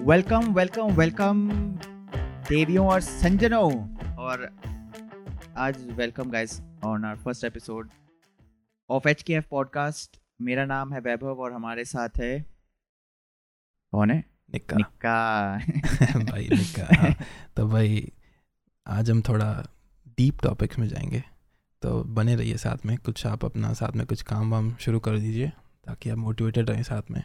Welcome welcome welcome देवियों और संजनों और आज welcome guys on our first episode of H K F podcast मेरा नाम है वैभव और हमारे साथ है कौन है? निक्का। निक्का। भाई निक्का। हाँ, तो भाई आज हम थोड़ा डीप टॉपिक्स में जाएँगे। तो बने रहिए साथ में। कुछ आप अपना साथ में कुछ काम वाम शुरू कर दीजिए ताकि आप मोटिवेटेड रहें साथ में।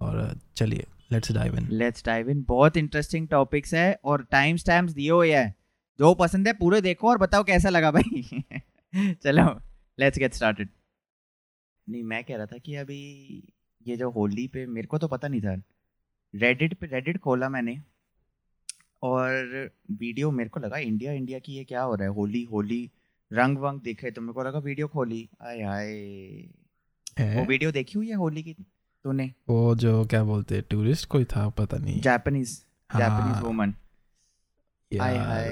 और चलिए let's dive in let's dive in बहुत इंटरेस्टिंग टॉपिक्स है और टाइम स्टैम्प्स दिए हुए हैं। जो पसंद है पूरे देखो और बताओ कैसा लगा भाई। चलो लेट्स गेट स्टार्टेड नहीं मैं कह रहा था कि अभी ये जो होली पे मेरे को तो पता नहीं था। रेडिट पे रेडिट खोला मैंने। और वीडियो मेरे को लगा इंडिया इंडिया की ये क्या हो रहा है? होली होली रंग वंग दिखे। तो मेरे को लगा वीडियो खोली? आय हाय। वो वीडियो देखी हुई है होली की? तूने। वो जो क्या बोलते हैं टूरिस्ट कोई था पता नहीं। जापानीज जापानीज वुमन यार हाय।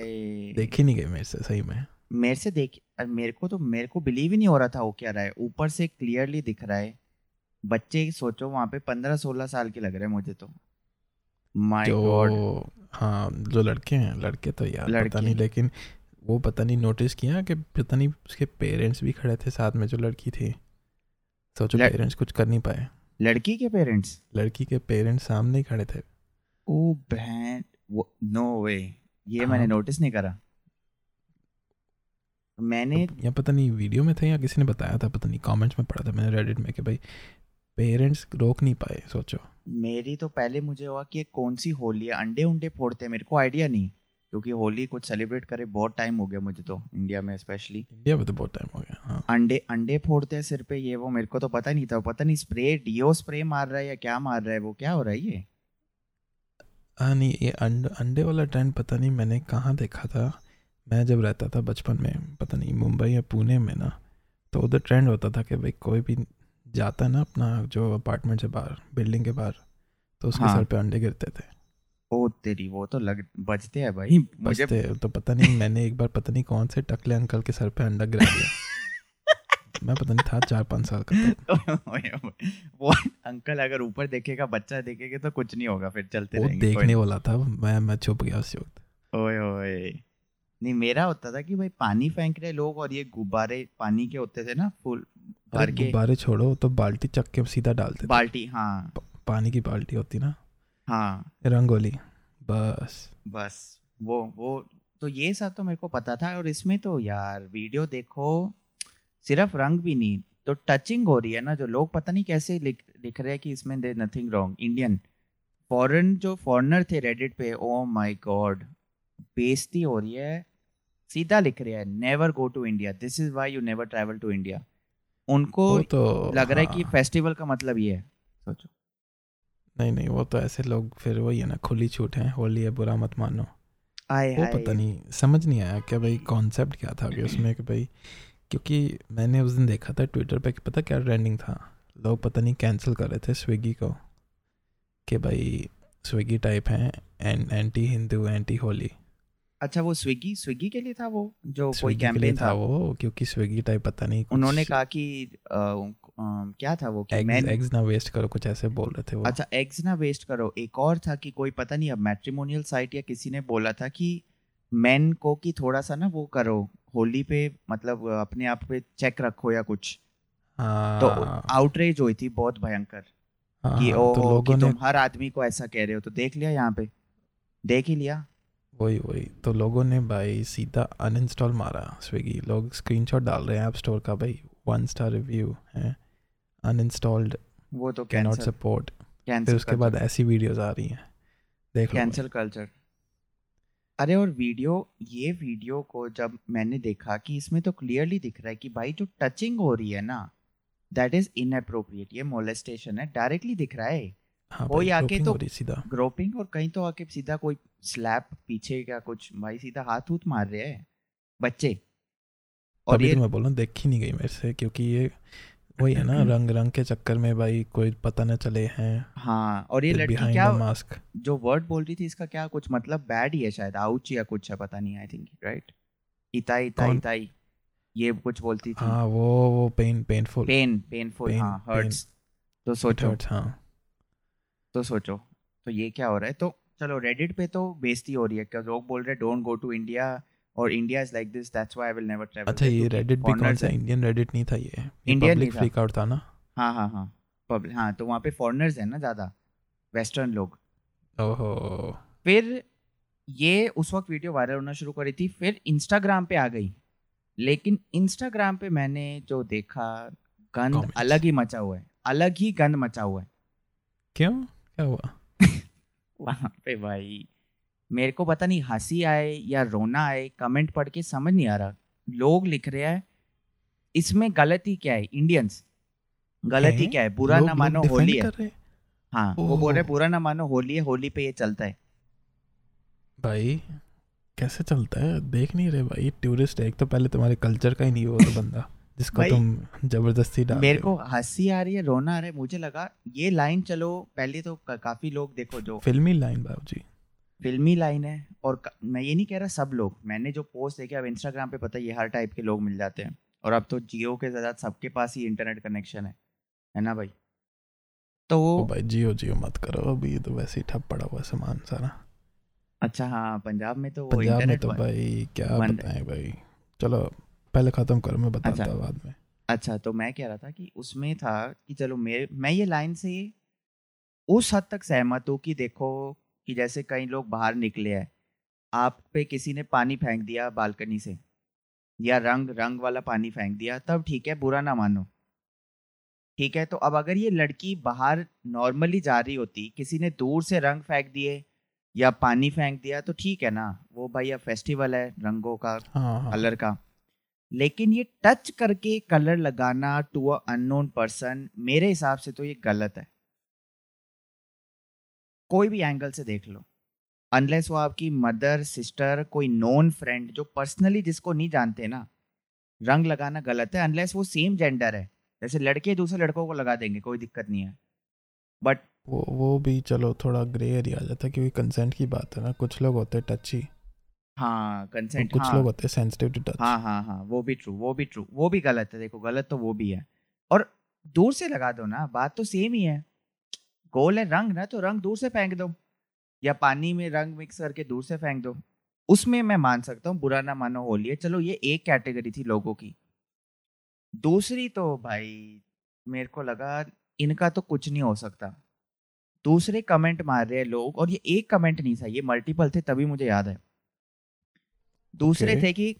देखी नहीं गई मेरे से सही में। मेरे से देख मेरे को तो मेरे को बिलीव ही नहीं हो रहा था वो क्या रहा है। ऊपर से क्लियरली दिख रहा है। बच्चे सोचो वहाँ पे पंद्रह सोलह साल के लग रहे हैं मुझे तो। माय गॉड हाँ जो लड़के हैं लड़के तो यार लड़के। पता नहीं लेकिन वो पता नहीं नोटिस किया कि पता नहीं उसके पेरेंट्स भी खड़े थे साथ में जो लड़की थी। सोचो पेरेंट्स कुछ कर नहीं पाए। लड़की के पेरेंट्स? लड़की के पेरेंट्स सामने ही खड़े थे। ओ बहन नो वे ये मैंने हाँ। नोटिस नहीं करा। मैंने या पता नहीं वीडियो में थे या किसी ने बताया था पता नहीं कमेंट्स में पढ़ा था। मैंने रेडिट में कि भाई पेरेंट्स रोक नहीं पाए सोचो। मेरी तो पहले मुझे हुआ कि ये कौन सी होली है? अंडे उंडे फोड़ते हैं मेरे को आइडिया नहीं। क्योंकि होली कुछ सेलिब्रेट करे बहुत टाइम हो गया मुझे तो इंडिया में स्पेशली इंडिया में तो बहुत टाइम हो गया हाँ। अंडे अंडे फोड़ते हैं सिर पे ये वो मेरे को तो पता नहीं था पता नहीं स्प्रे डीओ स्प्रे मार रहा है या क्या मार रहा है वो क्या हो रहा है ये? हाँ नहीं ये अंड, अंडे वाला ट्रेंड पता नहीं मैंने कहाँ देखा था। मैं जब रहता था बचपन में पता नहीं मुंबई या पुणे में ना तो उधर ट्रेंड होता था कि भाई कोई भी जाता ना अपना जो अपार्टमेंट से बाहर बिल्डिंग के बाहर तो उसके हाँ। सर पे अंडे गिरते थे। ओ तेरी वो तो लग बजते हैं भाई। मुझे बचते तो पता नहीं मैंने एक बार पता नहीं कौन से टकले अंकल के सर पे अंडा गिरा दिया। मैं पता नहीं था चार पाँच साल का वो अंकल अगर ऊपर देखेगा बच्चा देखेगा तो कुछ नहीं होगा फिर चलते वो देखने वाला था मैं मैं छुप गया उस वक्त। ओए ओए। नहीं मेरा होता था कि भाई पानी फेंक रहे लोग और ये गुब्बारे पानी के होते थे ना फुल भर के। गुब्बारे छोड़ो तो बाल्टी चक के सीधा डालते बाल्टी हाँ। पानी की बाल्टी होती ना। हाँ। रंगोली। बस। बस वो वो तो ये सब तो मेरे को पता था और इसमें तो यार वीडियो देखो सिर्फ़ रंग भी नहीं तो टचिंग हो रही है ना जो लोग पता नहीं कैसे लिख लिख रहे हैं कि इसमें they nothing wrong Indian foreign जो फॉरेनर थे रेडिट पे ओ माय गॉड बेइज्जती हो रही है सीधा लिख रहे हैं never go to India this is why you never travel to India उनको तो लग रहा है कि हाँ, फेस्टिवल का मतलब ये है सोचो। नहीं नहीं वो तो ऐसे लोग फिर वही है ना खुली छूट है होली है बुरा मत मानो। आए वो हाय पता नहीं समझ नहीं आया क्या भाई कॉन्सेप्ट क्या था कि उसमें कि भाई क्योंकि मैंने उस दिन देखा था ट्विटर पे कि पता क्या ट्रेंडिंग था? लोग पता नहीं कैंसिल कर रहे थे स्विगी को कि भाई स्विगी टाइप है and anti Hindu anti Holi अच्छा वो स्विगी स्विगी के लिए था वो जो कोई कैंपेन था था? वो क्योंकि स्विगी टाइप पता नहीं उन्होंने कहा कि क्या था वो एग्स एग्स ना वेस्ट करो कुछ ऐसे बोल रहे थे वो। अच्छा एग्स ना वेस्ट करो। एक और था कि कोई पता नहीं अब मैट्रिमोनियल साइट या किसी ने बोला था कि मेन को कि थोड़ा सा ना वो करो होली पे मतलब अपने आप पे चेक रखो या कुछ। तो हाँ आउटरेज हुई थी बहुत भयंकर। हाँ, कि हाँ, ओ तो कि तुम हर आदमी को ऐसा कह रहे हो तो देख लिया यहाँ पे। देख ही लिया। वही वही। तो लोगों ने भाई सीधा अनइंस्टॉल मारा स्विगी। लोग स्क्रीनशॉट डाल रहे हैं ऐप स्टोर का भाई। वन स्टार रिव्यू है। अनइंस्टॉल्ड वो तो कैन नॉट सपोर्ट फिर उसके बाद ऐसी वीडियोस आ रही हैं। देख कैंसिल कल्चर अरे और वीडियो ये वीडियो को जब मैंने देखा कि इसमें तो क्लियरली दिख रहा है कि भाई जो टचिंग हो रही है ना दैट इज़ इनअप्रोप्रिएट ये मोलेस्टेशन है डायरेक्टली दिख रहा है। हाँ कोई आके तो- सीधा। ग्रोपिंग और कहीं तो आके सीधा कोई स्लैप पीछे का कुछ भाई सीधा हाथ हूथ मार रहे हैं बच्चे। और ये तो मैं बोल रहा हूँ देखी नहीं गई मेरे से क्योंकि ये वही है ना रंग रंग के चक्कर में भाई कोई पता न चले हैं। हाँ और ये लड़की क्या मास्क जो वर्ड बोल रही थी इसका क्या कुछ मतलब बैड ही है शायद आउच या कुछ है पता नहीं आई थिंक राइट इताई इताई इताई ये कुछ बोलती थी। हाँ वो वो पेन पेनफुल पेन पेनफुल हाँ हर्ट्स तो सोचो। हाँ। तो सोचो। तो ये क्या हो रहा है? तो चलो रेडिट पे तो बेइज्जती हो रही है क्या लोग बोल रहे हैं डोंट गो टू इंडिया और India is like this that's why I will never travel अच्छा ये रेडिट भी कौन सा इंडियन रेडिट नहीं था ये? इंडियन पब्लिक फ्रीक आउट था। ना? हाँ हाँ हाँ पब्लिक हाँ तो वहाँ पे फॉरेनर्स हैं ना ज़्यादा वेस्टर्न लोग। ओहो। फिर ये उस वक्त वीडियो वायरल होना शुरू करी थी फिर इंस्टाग्राम पे आ गई। लेकिन इंस्टाग्राम पे मैंने जो देखा गंद Comments. अलग ही मचा हुआ है अलग ही गंद मचा हुआ है। क्यों? क्या हुआ? वहाँ पे भाई मेरे को पता नहीं हँसी आए या रोना आए कमेंट पढ़ के समझ नहीं आ रहा। लोग लिख रहे हैं इसमें गलती क्या है? इंडियंस गलती क्या है? बुरा ना मानो होली है। हैं? वो बोल रहे बुरा ना मानो होली है होली पे ये चलता है। भाई कैसे चलता है? देख नहीं रहे भाई टूरिस्ट है। एक तो पहले तुम्हारे कल्चर का ही नहीं वो तो बंदा जिसको तुम ज़बरदस्ती डाल मेरे को हँसी आ रही है रोना आ रहा है। मुझे लगा ये लाइन चलो पहले तो काफ़ी लोग देखो जो फिल्मी लाइन बाबूजी फिल्मी लाइन है और मैं ये नहीं कह रहा सब लोग। मैंने जो पोस्ट देखे अब इंस्टाग्राम पे पता है ये हर टाइप के लोग मिल जाते हैं। और अब तो जियो के साथ सबके पास ही इंटरनेट कनेक्शन है। है ना भाई? तो ओ भाई जियो जियो मत करो। अभी तो वैसे ही ठप पड़ा हुआ सामान सारा। अच्छा हाँ पंजाब में तो वो पंजाब में तो भाई क्या बताएँ भाई? चलो पहले खत्म करो मैं बताता अच्छा। बाद में। अच्छा तो मैं कह रहा था कि उसमें था कि चलो मेरे मैं ये लाइन से उस हद तक सहमत हूँ कि देखो कि जैसे कई लोग बाहर निकले हैं आप पे किसी ने पानी फेंक दिया बालकनी से या रंग रंग वाला पानी फेंक दिया तब ठीक है बुरा ना मानो। ठीक है तो अब अगर ये लड़की बाहर नॉर्मली जा रही होती किसी ने दूर से रंग फेंक दिए या पानी फेंक दिया तो ठीक है ना वो भाई अब फेस्टिवल है रंगों का हाँ हाँ। कलर का। लेकिन ये टच करके कलर लगाना टू अ अननोन पर्सन मेरे हिसाब से तो ये गलत है। कोई भी एंगल से देख लो। अनलेस वो आपकी मदर सिस्टर कोई नॉन फ्रेंड जो पर्सनली जिसको नहीं जानते ना रंग लगाना गलत है अनलेस वो सेम जेंडर है। जैसे लड़के दूसरे लड़कों को लगा देंगे कोई दिक्कत नहीं है। बट वो वो भी चलो थोड़ा ग्रे एरिया आ जाता है क्योंकि कंसेंट की बात है ना कुछ लोग होते हैं टची हाँ कंसेंट कुछ हाँ। लोग होते हैं सेंसिटिव टू टच हाँ हाँ हाँ वो भी ट्रू वो भी ट्रू वो भी गलत है देखो गलत तो वो भी है। और दूर से लगा दो ना बात तो सेम ही है। गोल है रंग ना तो रंग दूर से फेंक दो। या पानी में रंग मिक्स करके दूर से फेंक दो। उसमें मैं मान सकता हूँ बुरा ना मानो होली है। चलो ये एक कैटेगरी थी लोगों की। दूसरी तो भाई मेरे को लगा इनका तो कुछ नहीं हो सकता। दूसरे कमेंट मार रहे हैं लोग और ये एक कमेंट नहीं था ये मल्टीपल थे तभी मुझे याद है। दूसरे Okay. थे कि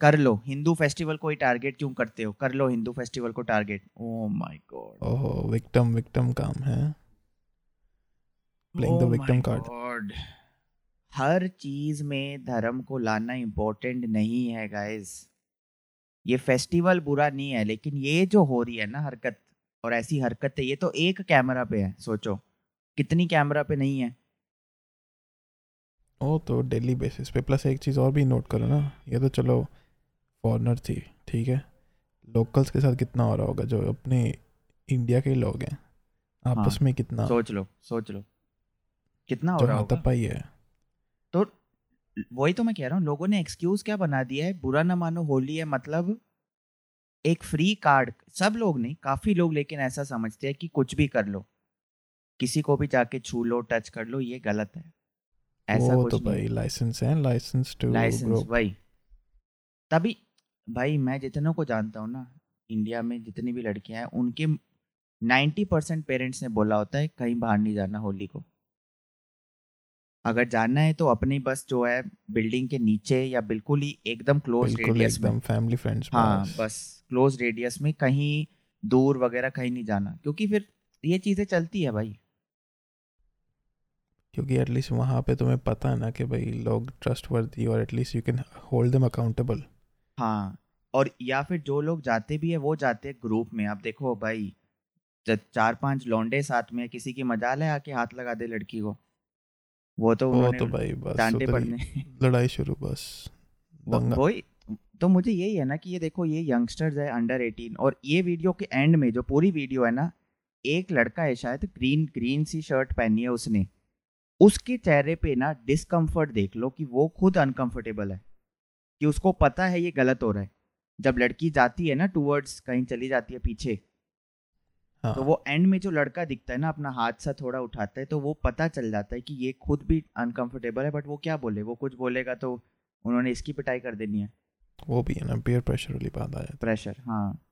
कर लो हिंदू फेस्टिवल को ही टारगेट क्यों करते हो? कर लो हिंदू फेस्टिवल को टारगेट ओ माय गॉड ओहो विक्टिम विक्टिम काम है। Playing the victim card. हर चीज़ में धर्म को लाना इम्पोर्टेंट नहीं है गाइस ये फेस्टिवल बुरा नहीं है लेकिन ये जो हो रही है ना हरकत और ऐसी हरकतें ये तो एक कैमरा पे है सोचो। कितनी कैमरा पे नहीं है? ओ तो डेली बेसिस पे प्लस एक चीज़ और भी नोट करो ना। ये तो चलो फॉरनर थी ठीक है? लोकल्स के साथ कितना हो रहा होगा जो अपने इंडिया के लोग हैं। आपस हाँ, में कितना? सोच लो सोच लो। कितना हो जो रहा होगा? है तो वही तो मैं कह रहा हूँ लोगों ने एक्सक्यूज क्या बना दिया है? बुरा ना मानो होली है मतलब एक फ्री कार्ड सब लोग नहीं काफ़ी लोग लेकिन ऐसा समझते हैं कि कुछ भी कर लो। किसी को भी जाके छू लो टच कर लो ये गलत है। ऐसा वो कुछ तो भाई लाइसेंस है लाइसेंस टू लाइसेंस वही। तभी भाई मैं जितनों को जानता हूँ ना इंडिया में जितनी भी लड़कियाँ हैं उनके 90 परसेंट पेरेंट्स ने बोला होता है कहीं बाहर नहीं जाना होली को। अगर जाना है तो अपनी बस जो है बिल्डिंग के नीचे या बिल्कुल ही एकदम क्लोज रेडियस में। एकदम फैमिली फ्रेंड्स हाँ बस। क्लोज रेडियस में कहीं दूर वगैरह कहीं नहीं जाना क्योंकि फिर ये चीज़ें चलती है भाई। क्योंकि एटलीस्ट वहाँ पे तुम्हें पता है ना कि भाई लोग ट्रस्ट वर्दी और at least you can hold them accountable हाँ और या फिर जो लोग जाते भी है वो जाते हैं ग्रुप में। आप देखो भाई जब चार पाँच लौंडे साथ में है, किसी की मजाल है आके हाथ लगा दे लड़की को। वो तो वो तो भाई बस डांटे पड़ने। लड़ाई शुरू बस वही तो मुझे यही है ना कि ये देखो ये यंगस्टर्स है अंडर 18 और ये वीडियो के एंड में जो पूरी वीडियो है ना एक लड़का है शायद ग्रीन ग्रीन सी शर्ट पहनी है उसने। उसके चेहरे पे ना डिस्कम्फर्ट देख लो कि वो खुद अनकंफर्टेबल है। कि उसको पता है ये गलत हो रहा है। जब लड़की जाती है ना टूवर्ड्स कहीं चली जाती है पीछे हाँ। तो वो एंड में जो लड़का दिखता है ना अपना हाथ सा थोड़ा उठाता है तो वो पता चल जाता है कि ये खुद भी अनकंफर्टेबल है बट वो क्या बोले? वो कुछ बोलेगा तो उन्होंने इसकी पिटाई कर देनी है। वो भी है ना पेयर प्रेशर वाली बात आ जाती प्रेशर हाँ।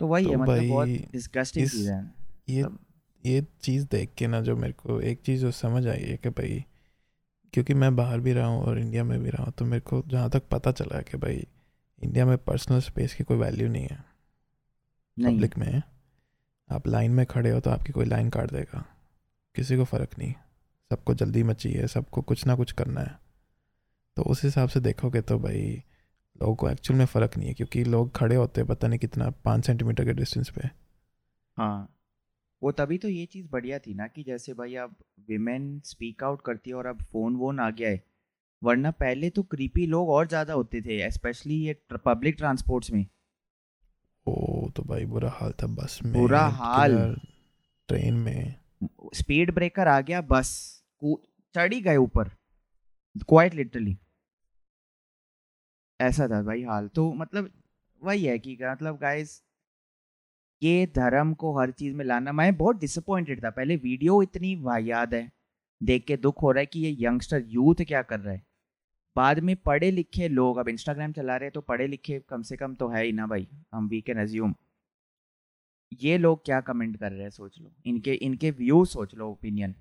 तो वही तो है मतलब बहुत डिस्गस्टिंग चीज़ है। ये तब- ये चीज़ देख के ना जो मेरे को एक चीज़ जो समझ आई है कि भाई क्योंकि मैं बाहर भी रहा हूँ और इंडिया में भी रहा हूँ तो मेरे को जहाँ तक पता चला है कि भाई इंडिया में पर्सनल स्पेस की कोई वैल्यू नहीं है। नहीं। पब्लिक में। आप लाइन में खड़े हो तो आपकी कोई लाइन काट देगा। किसी को फ़र्क नहीं। सबको जल्दी मची है सबको कुछ ना कुछ करना है। तो उस हिसाब से देखोगे तो भाई, लोगों को एक्चुअल में फ़र्क नहीं है, क्योंकि लोग खड़े होते हैं पता नहीं कितना, पाँच सेंटीमीटर के डिस्टेंस पे। हाँ। वो तभी तो ये चीज़ बढ़िया थी ना कि जैसे भाई अब विमेन स्पीक आउट करती है और अब फ़ोन वोन आ गया है। वरना पहले तो क्रीपी लोग और ज़्यादा होते थे स्पेशली ये पब्लिक ट्रांसपोर्ट्स में। ओ तो भाई बुरा हाल था बस में बुरा हाल। ट्रेन में। स्पीड ब्रेकर आ गया बस चढ़ ही गए ऊपर क्वाइट लिटरली ऐसा था भाई हाल तो मतलब वही है कि मतलब गाइस ये धर्म को हर चीज़ में लाना मैं बहुत डिसअपॉइंटेड था। पहले वीडियो इतनी वाहियात है देख के दुख हो रहा है कि ये यंगस्टर यूथ क्या कर रहा है। बाद में पढ़े लिखे लोग अब इंस्टाग्राम चला रहे हैं तो पढ़े लिखे कम से कम तो है ही ना भाई हम वी कैन अज्यूम ये लोग क्या कमेंट कर रहे हैं सोच लो। इनके इनके व्यू सोच लो ओपिनियन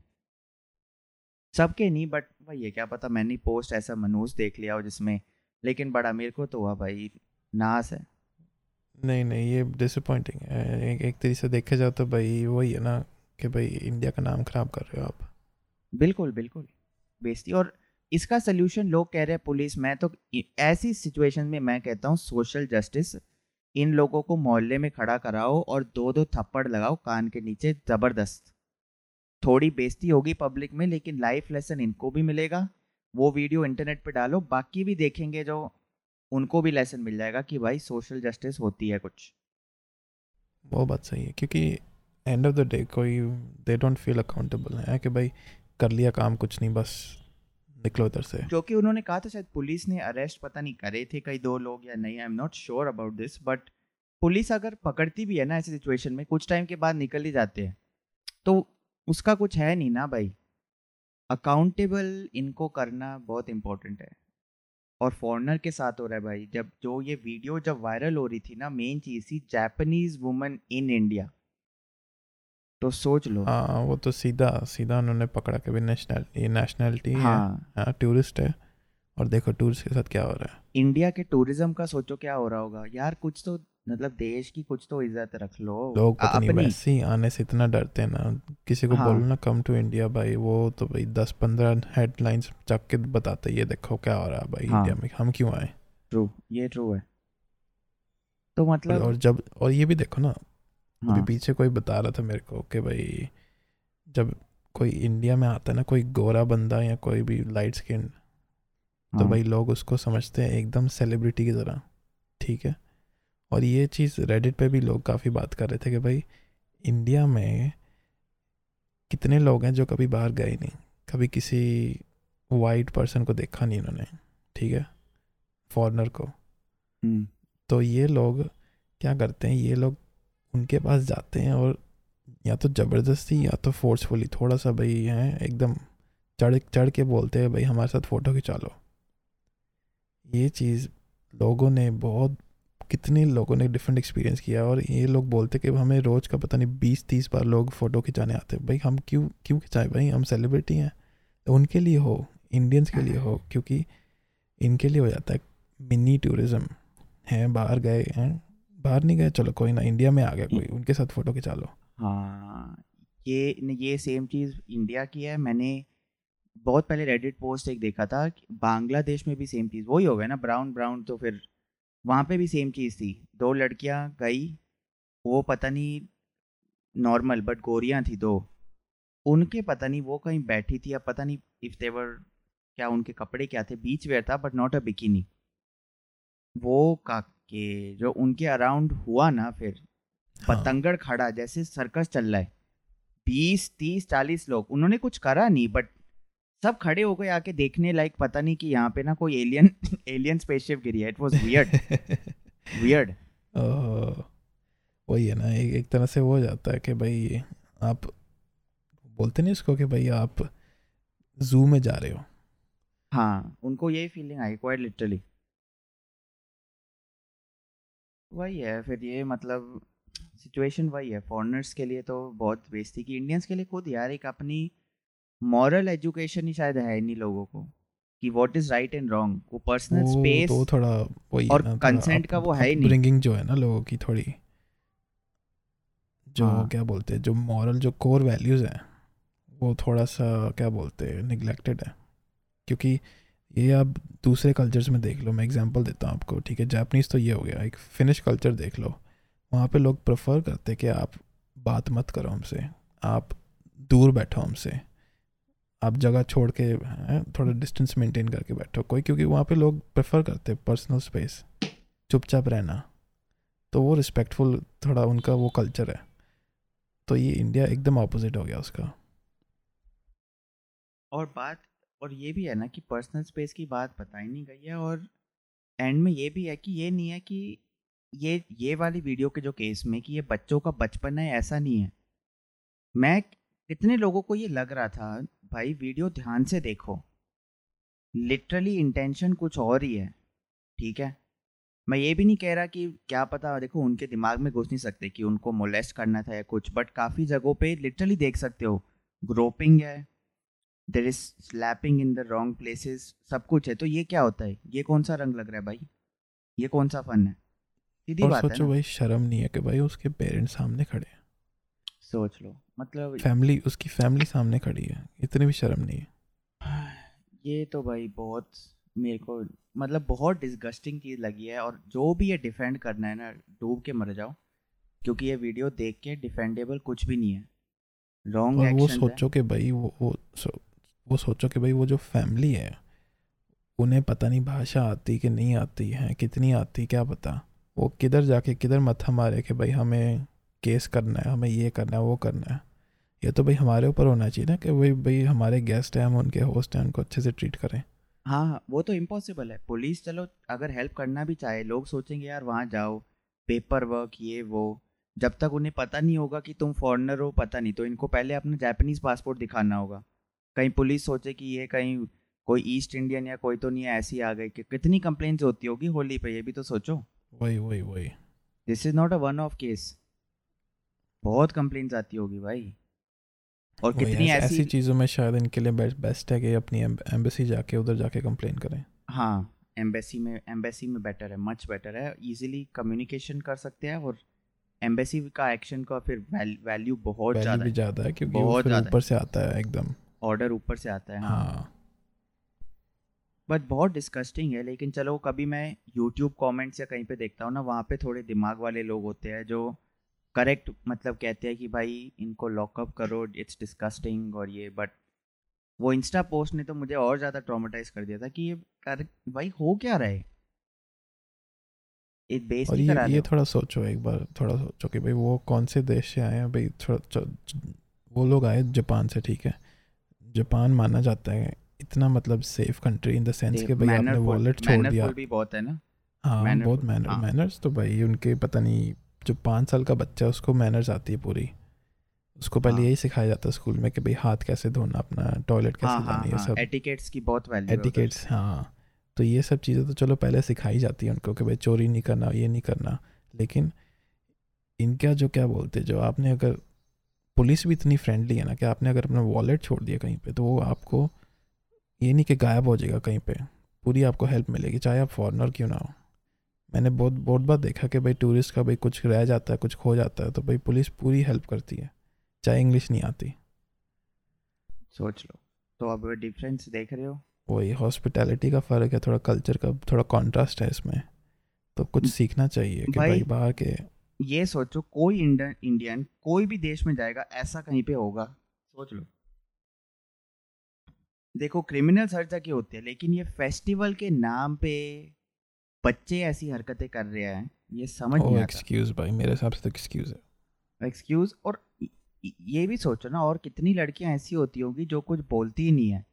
सबके नहीं बट भाई ये क्या पता मैंने पोस्ट ऐसा मनूस देख लिया हो जिसमें लेकिन बड़ा मेरे को तो हुआ भाई नास है। नहीं नहीं ये डिसअपॉइंटिंग है। एक, एक तरीके से देखा जाए तो भाई वही है ना कि भाई इंडिया का नाम खराब कर रहे हो आप। बिल्कुल बिल्कुल। बेइज्जती और इसका सोल्यूशन लोग कह रहे हैं पुलिस मैं तो ऐसी सिचुएशन में मैं कहता हूँ सोशल जस्टिस इन लोगों को मोहल्ले में खड़ा कराओ और दो दो थप्पड़ लगाओ कान के नीचे, ज़बरदस्त। थोड़ी बेइज्जती होगी पब्लिक में, लेकिन लाइफ लेसन इनको भी मिलेगा। वो वीडियो इंटरनेट पे डालो, बाकी भी देखेंगे जो, उनको भी लेसन मिल जाएगा कि भाई सोशल जस्टिस होती है कुछ। वो बात सही है, क्योंकि एंड ऑफ़ द डे कोई दे डोंट फील अकाउंटेबल है कि भाई कर लिया काम कुछ नहीं, बस निकलो इधर से। जो कि उन्होंने कहा था, शायद पुलिस ने अरेस्ट पता नहीं करे थे कई दो लोग या नहीं I am not sure about this but police अगर पकड़ती भी है ना ऐसी सिचुएशन में, कुछ टाइम के बाद निकल ही जाते हैं। तो उसका कुछ है नहीं ना भाई। अकाउंटेबल इनको करना बहुत इम्पोर्टेंट है। और फॉरनर के साथ हो रहा है भाई। जब जो ये वीडियो जब वायरल हो रही थी ना मेन चीज़ थी जापानीज वुमन इन इंडिया तो सोच लो। हाँ वो तो सीधा सीधा उन्होंने पकड़ा कि भाई नेशनल ये नेशनैलिटी है हाँ। हाँ टूरिस्ट है। और देखो टूरिस्ट के साथ क्या हो रहा है। इंडिया के टूरिज़्म का सोचो क्या हो रहा होगा। यार कुछ तो मतलब देश की कुछ तो इज़्ज़त रख लो। लोग पता नहीं वैसे ही आने से इतना डरते हैं ना। किसी को हाँ। बोलो ना कम टू इंडिया भाई। वो तो भाई दस पंद्रह हेडलाइंस चक के बताते ये देखो क्या हो रहा है भाई हाँ। इंडिया में। हम क्यों आए? ट्रू ये ट्रू है। तो मतलब और जब और ये भी देखो ना अभी हाँ। पीछे कोई बता रहा था मेरे को कि भाई जब कोई इंडिया में आता है ना कोई गोरा बंदा या कोई भी लाइट स्किन तो हाँ, भाई लोग उसको समझते हैं एकदम सेलिब्रिटी की तरह ठीक है? और ये चीज़ रेडिट पे भी लोग काफ़ी बात कर रहे थे कि भाई इंडिया में कितने लोग हैं जो कभी बाहर गए नहीं कभी किसी वाइट पर्सन को देखा नहीं इन्होंने ठीक है? फॉरनर को। हम्म, तो ये लोग क्या करते हैं ये लोग उनके पास जाते हैं और या तो ज़बरदस्ती या तो फोर्सफुली थोड़ा सा भाई हैं, एकदम चढ़ चढ़ के बोलते हैं, भाई, हमारे साथ फ़ोटो खिंचा लो ये चीज़ लोगों ने बहुत, कितने लोगों ने डिफरेंट एक्सपीरियंस किया और ये लोग बोलते कि हमें रोज़ का पता नहीं बीस तीस बार लोग फ़ोटो खिंचाने आते हैं। भाई, हम क्यों क्यों खिंचाएँ भाई? हम सेलिब्रिटी हैं। तो उनके लिए हो इंडियंस के लिए हो, क्योंकि इनके लिए हो जाता है मिनी टूरिज़्म हैं, बाहर गए हैं बाहर नहीं गए चलो कोई ना इंडिया में आ गया कोई उनके साथ फ़ोटो खिंचा लो। हाँ ये ये सेम चीज़ इंडिया की है। मैंने बहुत पहले रेडिट पोस्ट एक देखा था बांग्लादेश में भी सेम चीज़ वही हो गया ना ब्राउन ब्राउन तो फिर वहाँ पे भी सेम चीज़ थी। दो लड़कियाँ गई वो पता नहीं नॉर्मल बट गोरियाँ थी दो। उनके पता नहीं वो कहीं बैठी थी या पता नहीं इफ़ देवर क्या उनके कपड़े क्या थे बीच वेयर था बट नॉट अ बिकिनी वो काके जो उनके अराउंड हुआ ना फिर हाँ, पतंगड़ खड़ा जैसे सर्कस चल रहा है। बीस तीस चालीस लोग उन्होंने कुछ करा नहीं बट सब खड़े हो गए आके देखने लायक पता नहीं कि यहाँ पे ना कोई एलियन एलियन स्पेसशिप गिरी है। इट वाज वियर्ड वियर्ड वही है ना एक एक तरह से वो हो जाता है कि भाई आप बोलते नहीं उसको कि भाई आप जू में जा रहे हो। हाँ उनको यही फीलिंग आई क्वाइट लिटरली वही है फिर ये मतलब सिचुएशन वही है फॉरेनर्स के लिए तो बहुत बेइज्जती की इंडियंस के लिए खुद यार एक अपनी मॉरल एजुकेशन ही शायद है इन्हीं लोगों को कि what is right and wrong वो पर्सनल स्पेस तो थोड़ा वही और consent का वो है ही नहीं। ब्रिंगिंग जो है ना लोगों की थोड़ी जो हाँ। क्या बोलते हैं जो मॉरल जो कोर वैल्यूज़ हैं वो थोड़ा सा क्या बोलते हैं निगलेक्टेड है क्योंकि ये आप दूसरे कल्चर्स में देख लो, मैं एग्जांपल देता हूँ आपको, ठीक है? जापानीज़ तो ये हो गया, एक फिनिश कल्चर देख लो। वहाँ पे लोग प्रेफर करते कि आप बात मत करो हमसे, आप दूर बैठो हमसे, आप जगह छोड़ के थोड़ा डिस्टेंस मेंटेन करके बैठो। कोई, क्योंकि वहाँ पे लोग प्रेफर करते पर्सनल स्पेस चुपचाप रहना। तो वो रिस्पेक्टफुल थोड़ा उनका वो कल्चर है। तो ये इंडिया एकदम अपोजिट हो गया उसका। और बात और ये भी है ना कि पर्सनल स्पेस की बात बताई नहीं गई है और एंड में ये भी है कि ये नहीं है कि ये ये वाली वीडियो के जो केस में कि ये बच्चों का बचपन है, ऐसा नहीं है। मैं कितने लोगों को ये लग रहा था, भाई, वीडियो ध्यान से देखो। लिटरली इंटेंशन कुछ और ही है। ठीक है? मैं ये भी नहीं कह रहा कि क्या पता, देखो, उनके दिमाग में घुस नहीं सकते कि उनको मोलेस्ट करना था या कुछ, बट काफ़ी जगहों पे लिटरली देख सकते हो। ग्रोपिंग है there is slapping in the wrong places सब कुछ है तो ये क्या होता है? ये कौन सा रंग लग रहा है भाई? ये कौन सा फन है? सीधी बात सोचो ना? भाई शर्म नहीं है कि भाई उसके पेरेंट्स सामने खड़े हैं। सोच लो मतलब फैमिली उसकी फैमिली सामने खड़ी है इतनी भी शर्म नहीं है। ये तो भाई बहुत मेरे को मतलब बहुत डिस्गस्टिंग चीज़ लगी है और जो भी ये डिफेंड करना है ना डूब के मर जाओ क्योंकि ये वीडियो देख के डिफेंडेबल कुछ भी नहीं है। रॉन्ग वो सोचो कि भाई वो वो वो सोचो कि भाई वो जो फैमिली है, उन्हें पता नहीं भाषा आती कि नहीं आती, है कितनी आती, क्या पता? वो किधर जाके किधर मत्था मारे कि भाई हमें केस करना है, हमें ये करना है, वो करना है। ये तो भाई हमारे ऊपर होना चाहिए ना कि भाई भाई हमारे गेस्ट हैं, हम उनके होस्ट हैं, उनको अच्छे से ट्रीट करें। हाँ वो तो इम्पॉसिबल है। पुलिस चलो, अगर हेल्प करना भी चाहे, लोग सोचेंगे, यार, वहाँ जाओ पेपर वर्क ये, वो। जब तक उन्हें पता नहीं होगा कि तुम फॉरनर हो, पता नहीं। तो इनको पहले अपना जापानीज पासपोर्ट दिखाना होगा। कहीं पुलिस सोचे कि ये कहीं कोई ईस्ट इंडियन या कोई तो नहीं है ऐसी आ गई। कि कितनी कंप्लेंट्स होती होगी होली पे ये भी तो सोचो। वही वही वही। This is not a one off case बहुत कंप्लेंट्स आती होगी भाई। और कितनी ऐसी, ऐसी चीज़ों में शायद इनके लिए बेस्ट बेस्ट है कि अपनी एम्बेसी जाके उधर जाके कंप्लेन करें। हाँ एम्बेसी में एम्बेसी में बेटर है मच बेटर है। इजीली कम्युनिकेशन कर सकते हैं और एम्बेसी का एक्शन का फिर वैल्यू बहुत ज़्यादा है। है क्योंकि बहुत ज़्यादा है। ऊपर से आता है एकदम। ऑर्डर ऊपर से आता है हाँ। हाँ। बट बहुत डिस्कस्टिंग है लेकिन चलो कभी मैं यूट्यूब कमेंट्स या कहीं पे देखता हूँ ना वहाँ पे थोड़े दिमाग वाले लोग होते हैं जो करेक्ट मतलब कहते हैं कि भाई इनको लॉकअप करो इट्स डिस्कस्टिंग और ये बट वो इंस्टा पोस्ट ने तो मुझे और ज़्यादा ट्रॉमेटाइज कर दिया था कि ये कर भाई हो क्या रहा है? एक और ये ये थोड़ा सोचो एक बार थोड़ा सोचो कि भाई वो कौन से देश से आए हैं? भाई थोड़ा वो लोग आए जापान से ठीक है? जापान माना जाता है। इतना मतलब safe country in the sense कि भाई आपने वॉलेट छोड़ दिया। भी बहुत है ना? हाँ mannerful, बहुत मैनर हाँ। मैनर्स तो भाई उनके पता नहीं जो पाँच साल का बच्चा है उसको मैनर्स आती है पूरी। उसको पहले हाँ। यही सिखाया जाता है स्कूल में कि भाई हाथ कैसे धोना अपना टॉयलेट कैसे हाँ हाँ जाना ये हाँ। सब। एटिकेट्स की बहुत वैल्यू है। एटिकेट्स हाँ। तो ये सब चीज़ें तो चलो पहले सिखाई जाती है उनको कि भाई चोरी नहीं करना ये नहीं करना। लेकिन इनका जो क्या बोलते हैं जो आपने अगर पुलिस भी इतनी फ्रेंडली है ना कि आपने अगर अपना वॉलेट छोड़ दिया कहीं पे तो वो आपको ये नहीं कि गायब हो जाएगा कहीं पे। पूरी आपको हेल्प मिलेगी चाहे आप फॉरनर क्यों ना हो। मैंने बहुत बहुत बार देखा कि भाई टूरिस्ट का भाई कुछ रह जाता है कुछ खो जाता है तो भाई पुलिस पूरी हेल्प करती है चाहे इंग्लिश नहीं आती। सोच लो। तो अब डिफरेंस देख रहे हो? वही हॉस्पिटैलिटी का फ़र्क है थोड़ा कल्चर का थोड़ा कॉन्ट्रास्ट है इसमें। तो कुछ सीखना चाहिए कि भाई- भाई बाहर के ये सोचो कोई इंडियन इंडियन कोई भी देश में जाएगा ऐसा कहीं पे होगा? सोच लो। देखो क्रिमिनल्स हर जगह होते हैं लेकिन ये फेस्टिवल के नाम पे बच्चे ऐसी हरकतें कर रहे हैं ये समझ ओ नहीं आता। एक्सक्यूज भाई मेरे हिसाब से तो एक्सक्यूज है। एक्सक्यूज और ये भी सोचो ना और कितनी लड़कियाँ ऐसी होती होंगी जो कुछ बोलती ही नहीं है।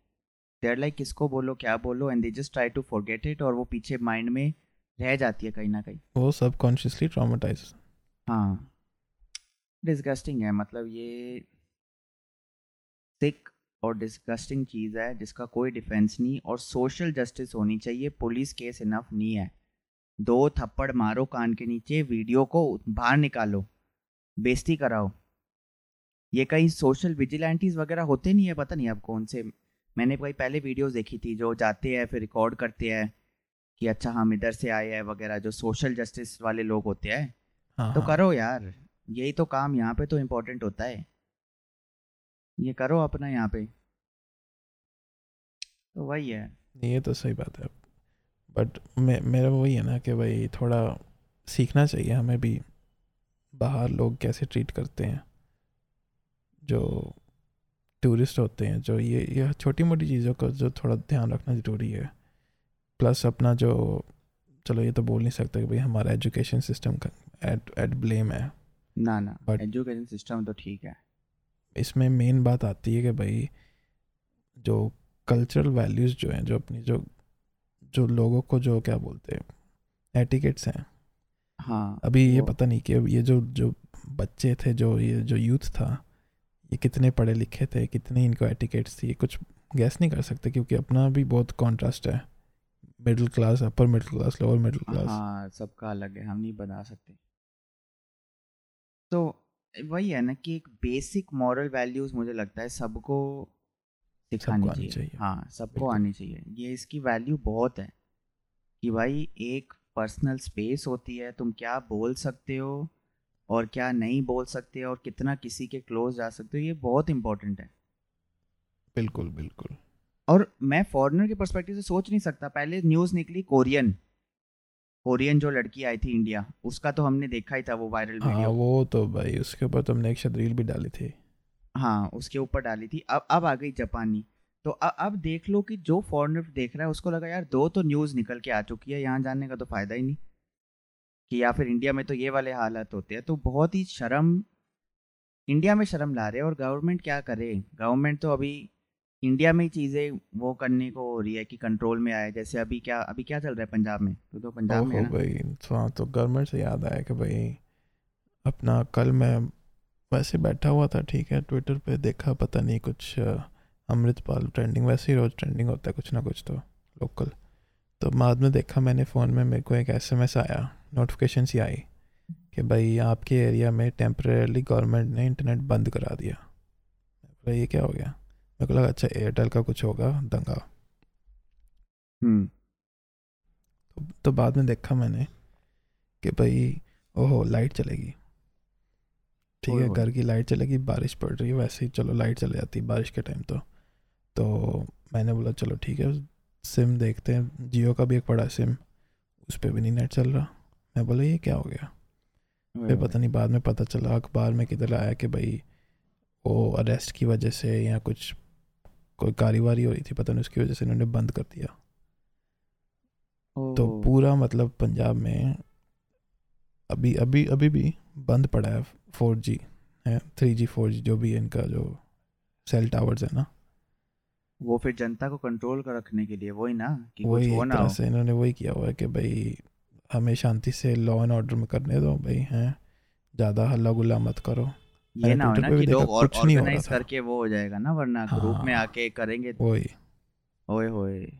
देर लाइक like, किसको बोलो क्या बोलो and they just try to forget it और वो पीछे माइंड में रह जाती है कहीं ना कहीं। वो सबकॉन्शियसली ट्रॉमेटाइज हाँ। डिस्गस्टिंग है मतलब ये सिक और डिस्गस्टिंग चीज़ है जिसका कोई डिफेंस नहीं और सोशल जस्टिस होनी चाहिए, पुलिस केस इनफ नहीं है। दो, थप्पड़ मारो कान के नीचे, वीडियो को बाहर निकालो, बेइज्जती कराओ। ये कहीं सोशल विजिलेंटीज वगैरह होते नहीं है, पता नहीं अब कौन से मैंने कई पहले वीडियोस देखी थी जो जाते हैं, फिर रिकॉर्ड करते हैं कि अच्छा हम इधर से आए हैं वगैरह, जो सोशल जस्टिस वाले लोग होते हैं। हाँ तो हाँ। करो यार यही तो काम यहाँ पे तो इम्पोर्टेंट होता है। ये करो अपना यहाँ पे। तो वही है। ये तो सही बात है। बट मे मेरा वही है ना कि भाई थोड़ा सीखना चाहिए हमें भी बाहर लोग कैसे ट्रीट करते हैं। जो टूरिस्ट होते हैं जो ये ये छोटी मोटी चीज़ों का जो थोड़ा ध्यान रखना ज़रूरी है। प्लस अपना जो चलो ये तो बोल नहीं सकते कि भाई हमारा एजुकेशन सिस्टम का एट एट ब्लेम है। ना ना But- एजुकेशन सिस्टम तो ठीक है। इसमें मेन बात आती है कि भाई जो कल्चरल वैल्यूज़ जो हैं जो अपनी जो जो लोगों को जो क्या बोलते हैं एटिकेट्स हैं। हाँ अभी ये पता नहीं कि ये जो जो बच्चे थे जो ये जो यूथ था ये कितने पढ़े लिखे थे कितने इनको एटिकेट्स थी ये कुछ गैस नहीं कर सकते क्योंकि अपना भी बहुत कॉन्ट्रास्ट है। Middle class upper middle class lower middle class हाँ सबका अलग है हम नहीं बना सकते। तो वही है ना कि एक बेसिक मॉरल वैल्यूज़ मुझे लगता है सबको सिखानी आनी चाहिए। चाहिए। हाँ सबको आनी चाहिए। ये इसकी वैल्यू बहुत है कि भाई एक पर्सनल स्पेस होती है तुम क्या बोल सकते हो और क्या नहीं बोल सकते और कितना किसी के क्लोज जा सकते हो ये बहुत इम्पोर्टेंट है। बिल्कुल बिल्कुल। और मैं फॉरेनर के पर्सपेक्टिव से सोच नहीं सकता। पहले न्यूज़ निकली कोरियन कोरियन जो लड़की आई थी इंडिया उसका तो हमने देखा ही था वो वायरल हाँ वीडियो वो तो भाई उसके ऊपर तुमने एक शायद रील भी डाली थी। हाँ उसके ऊपर डाली थी। अब अब आ गई जापानी। तो अ- अब देख लो कि जो फॉरनर देख रहा है उसको लगा यार दो तो न्यूज़ निकल के आ चुकी है यहाँ जानने का तो फ़ायदा ही नहीं। कि या फिर इंडिया में तो ये वाले हालात होते हैं। तो बहुत ही शर्म इंडिया में शर्म ला रहे हैं और गवर्नमेंट क्या करे? गवर्नमेंट तो अभी इंडिया में ही चीज़ें वो करने को हो रही है कि कंट्रोल में आए जैसे अभी क्या अभी क्या चल रहा है पंजाब में? तो तो पंजाब में है भाई तो हाँ तो गवर्नमेंट से याद आया कि भाई अपना कल मैं वैसे बैठा हुआ था ठीक है ट्विटर पे देखा पता नहीं कुछ अमृतपाल ट्रेंडिंग वैसे ही रोज़ ट्रेंडिंग होता है कुछ ना कुछ तो लोकल तो बाद में देखा मैंने फ़ोन में मेरे को एक एसएमएस आया नोटिफिकेशन सी आई कि भाई आपके एरिया में टेम्परेली गवर्नमेंट ने इंटरनेट बंद करा दिया। बोला ये क्या हो गया? मेरे को लगा अच्छा एयरटेल का कुछ होगा दंगा। हम्म। तो, तो बाद में देखा मैंने कि भाई ओहो लाइट चलेगी। ठीक है घर की लाइट चलेगी बारिश पड़ रही है वैसे ही चलो लाइट चले जाती है बारिश के टाइम तो। तो मैंने बोला चलो ठीक है सिम देखते हैं। जियो का भी एक पड़ा सिम उस पर भी नहीं नेट चल रहा। मैं बोला ये क्या हो गया? फिर पता नहीं बाद में पता चला अखबार में किधर आया कि भाई वो अरेस्ट की वजह से या कुछ कोई कारीवारी हो रही थी पता नहीं उसकी वजह से इन्होंने बंद कर दिया। तो पूरा मतलब पंजाब में अभी अभी अभी भी बंद पड़ा है फोर जी है थ्री जी फोर जी जो भी है इनका जो सेल टावर्स है ना। वो फिर जनता को कंट्रोल कर रखने के लिए वही ना कि कुछ वही हो ना हो। इन्होंने वही किया हुआ है कि भाई हमें शांति से लॉ एंड ऑर्डर में करने दो भाई हैं ज़्यादा हल्ला गुल्ला मत करो। ये ना हो ना कि लोग रहा ऑर्गेनाइज करके वो हो जाएगा ना वरना ग्रुप में हाँ। आके करेंगे वही। ओए होए।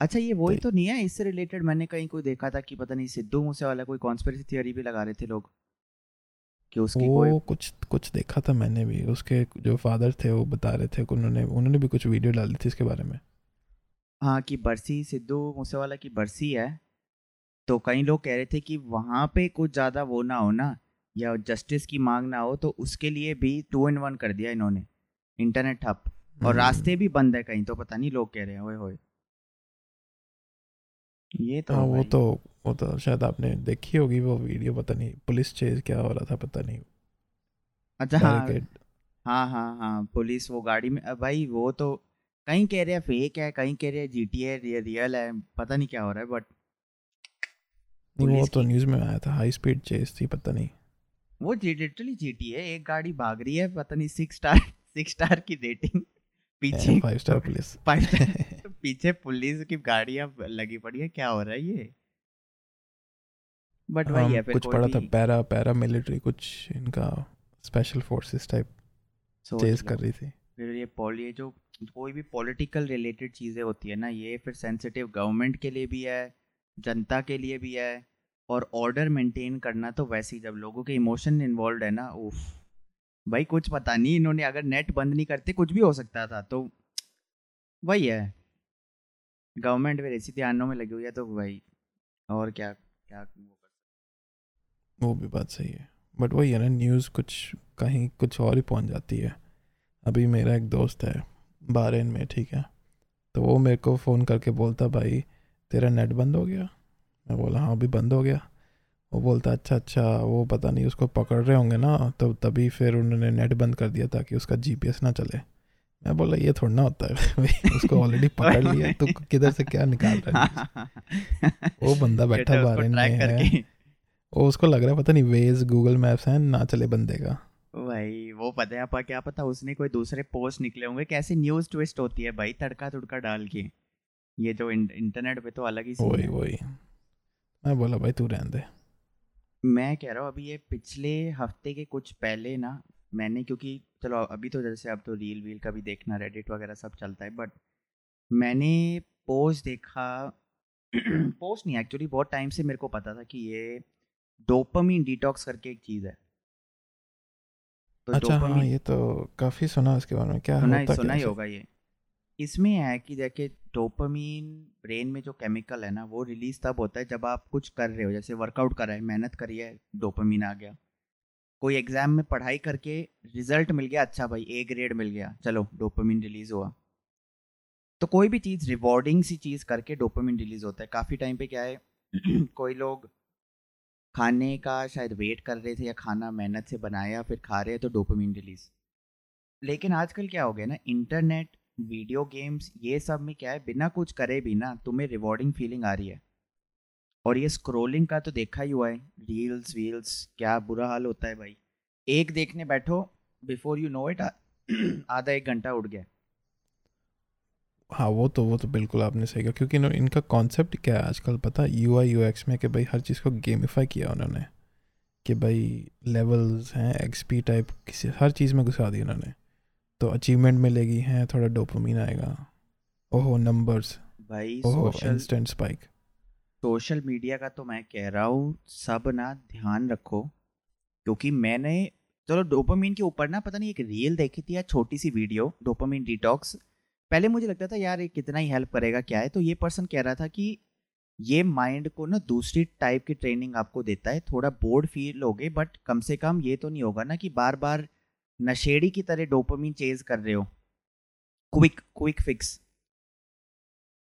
अच्छा ये वही तो- तो नहीं है इससे रिलेटेड मैंने कहीं कोई देखा था कि पता नहीं सिद्धू मूसे वाला कोई कॉन्स्पिरेसी थियरी भी लगा रहे थे लोग कि उसकी वो कोई कुछ कुछ देखा था मैंने भी उसके जो फादर थे वो बता रहे थे उन्होंने उन्होंने भी कुछ वीडियो डाली थी इसके बारे में। हाँ कि बरसी सिद्धू मूसेवाला की बरसी है तो कई लोग कह रहे थे कि वहाँ पे कुछ ज़्यादा वो ना हो ना या जस्टिस की मांग ना हो तो उसके लिए भी टू इन वन कर दिया इन्होंने। इंटरनेट ठप और हम्म, रास्ते भी बंद है कहीं तो पता नहीं लोग कह रहे हैं ओए होए। ये तो हाँ वो तो वो तो शायद आपने देखी होगी वो वीडियो पता नहीं पुलिस चेज क्या हो रहा था पता नहीं। अच्छा हाँ। हाँ हाँ हाँ पुलिस वो गाड़ी में भाई वो तो कहीं कह रहे हैं फेक है कहीं कह रहे हैं जी टी है रियल है पता नहीं क्या हो रहा है बट वो तो न्यूज़ में आया था हाई स्पीड चेज थी पता नहीं। वो लिटरली जी टी है एक गाड़ी भाग रही है पता नहीं सिक्स स्टार सिक्स स्टार की रेटिंग पीछे five star police five star पीछे पुलिस की गाड़ियाँ लगी पड़ी है क्या हो रहा है ये? बट वही है हाँ, कुछ पड़ा था पैरा पैरा मिलिट्री कुछ इनका स्पेशल फोर्सेस टाइप चेज कर रही थी। फिर ये पॉल ये जो कोई भी पॉलिटिकल रिलेटेड चीज़ें होती है ना ये फिर सेंसिटिव गवर्नमेंट के लिए भी है जनता के लिए भी है और ऑर्डर मेंटेन करना तो वैसे ही जब लोगों के इमोशन इन्वॉल्व है ना, उफ। भाई कुछ पता नहीं इन्होंने अगर नेट बंद नहीं करते, कुछ भी हो सकता था तो वही है। गवर्नमेंट फिर इसी ध्यानों में लगी हुई है तो भाई और क्या क्या वो कर वो भी बात सही है। बट वही है ना न्यूज़ कुछ कहीं, कुछ और ही पहुँच जाती है। अभी मेरा एक दोस्त है बारेन में, ठीक है? तो वो मेरे को फ़ोन करके बोलता, भाई, तेरा नेट बंद हो गया? मैं बोला हाँ अभी बंद हो गया। वो बोलता अच्छा अच्छा वो पता नहीं उसको पकड़ रहे होंगे ना तो तभी फिर उन्होंने नेट बंद कर दिया ताकि उसका जीपीएस ना चले। मैं बोला ये थोड़ा ना होता है उसको ऑलरेडी पकड़ लिया तो किधर से क्या निकाल रहा है? वो बंदा बैठा बारेन में है। वो उसको लग रहा है पता नहीं वेज गूगल मैप्स हैं ना चले बंदे का। भाई वो पता है आपका क्या पता उसने कोई दूसरे पोस्ट निकले होंगे कैसे न्यूज़ ट्विस्ट होती है भाई तड़का तुड़का डाल के। ये जो इंटरनेट पे तो अलग ही वही वही। मैं बोला भाई तू रहने दे। मैं कह रहा हूँ अभी ये पिछले हफ़्ते के कुछ पहले ना मैंने क्योंकि चलो अभी तो जैसे अब तो रील वील का भी देखना रेडिट वगैरह सब चलता है बट मैंने पोस्ट देखा पोस्ट नहीं एक्चुअली बहुत टाइम से मेरे को पता था कि ये डोपामीन डिटॉक्स करके एक चीज़ है। तो अच्छा हाँ ये तो काफ़ी सुना इसके बारे में। क्या सुना ही होता सुना ही होगा ये। इसमें है कि देखिए डोपामीन ब्रेन में जो केमिकल है ना, वो रिलीज़ तब होता है जब आप कुछ कर रहे हो, जैसे वर्कआउट कर रहे हैं, मेहनत करी है, डोपामीन आ गया। कोई एग्ज़ाम में पढ़ाई करके रिज़ल्ट मिल गया अच्छा भाई, ए ग्रेड मिल गया, चलो, डोपामीन रिलीज़ हुआ। तो कोई भी चीज़, रिवॉर्डिंग सी चीज़ करके डोपामीन रिलीज़ होता है। काफ़ी टाइम पे क्या है, कोई लोग खाने का शायद वेट कर रहे थे या खाना मेहनत से बनाया, फिर खा रहे हैं तो डोपामीन रिलीज़। लेकिन आजकल क्या हो गया ना, इंटरनेट वीडियो गेम्स, ये सब में क्या है, बिना कुछ करे भी ना तुम्हें रिवॉर्डिंग फीलिंग आ रही है। और ये स्क्रोलिंग का तो देखा ही हुआ है रील्स वील्स क्या बुरा हाल होता है भाई। एक देखने बैठो बिफोर यू नो इट आधा एक घंटा उठ गया। हाँ वो तो वो तो बिल्कुल आपने सही कहा, क्योंकि इन्हों- इनका कॉन्सेप्ट क्या है आजकल पता? यू आई यू एक्स में कि भाई हर चीज़ को गेमिफाई किया उन्होंने, कि भाई लेवल्स हैं एक्सपी टाइप किसी हर चीज़ में घुसा दी उन्होंने। तो अचीवमेंट मिलेगी हैं थोड़ा डोपामीन आएगा। ओहो नंबर्स भाई ओहो इंस्टेंट स्पाइक सोशल मीडिया का तो मैं कह रहा हूँ सब ना ध्यान रखो क्योंकि मैंने चलो डोपामीन के ऊपर ना पता नहीं एक रील देखी थी या छोटी सी वीडियो डोपामीन डिटॉक्स पहले मुझे लगता था यार ये कितना ही हेल्प करेगा क्या है? तो ये पर्सन कह रहा था कि ये माइंड को ना दूसरी टाइप की ट्रेनिंग आपको देता है। थोड़ा बोर्ड फील होगे बट कम से कम ये तो नहीं होगा ना कि बार बार नशेड़ी की तरह डोपामीन चेज कर रहे हो। Quick quick fix.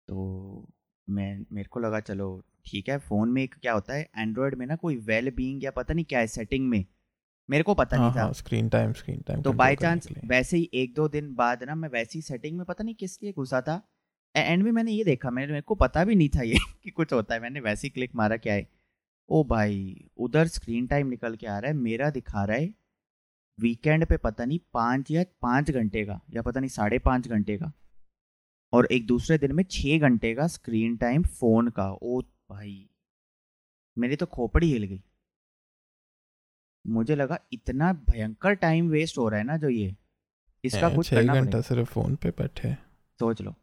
तो मैं मेरे को लगा चलो ठीक है फ़ोन में एक क्या होता है एंड्रॉयड में ना कोई वेल बीइंग या पता नहीं क्या है सेटिंग में मेरे को पता हाँ नहीं था। हाँ स्क्रीन टाइम स्क्रीन टाइम तो बाय चांस वैसे ही एक दो दिन बाद ना मैं वैसी सेटिंग में पता नहीं किस लिए घुसा था। एंड में मैंने ये देखा मैंने मेरे को पता भी नहीं था ये कि कुछ होता है मैंने वैसे ही क्लिक मारा क्या है। ओ भाई उधर स्क्रीन टाइम निकल के आ रहा है मेरा दिखा रहा है वीकेंड पे पता नहीं पाँच या पाँच घंटे का या पता नहीं साढ़े पाँच घंटे का। और एक दूसरे दिन में छः घंटे का स्क्रीन टाइम फ़ोन का। ओ भाई मेरी तो खोपड़ी हिल गई। मुझे लगा इतना भयंकर टाइम वेस्ट हो रहा है ना जो ये। इसका कुछ करना घंटा सिर्फ़ फ़ोन पे बैठे सोच लो।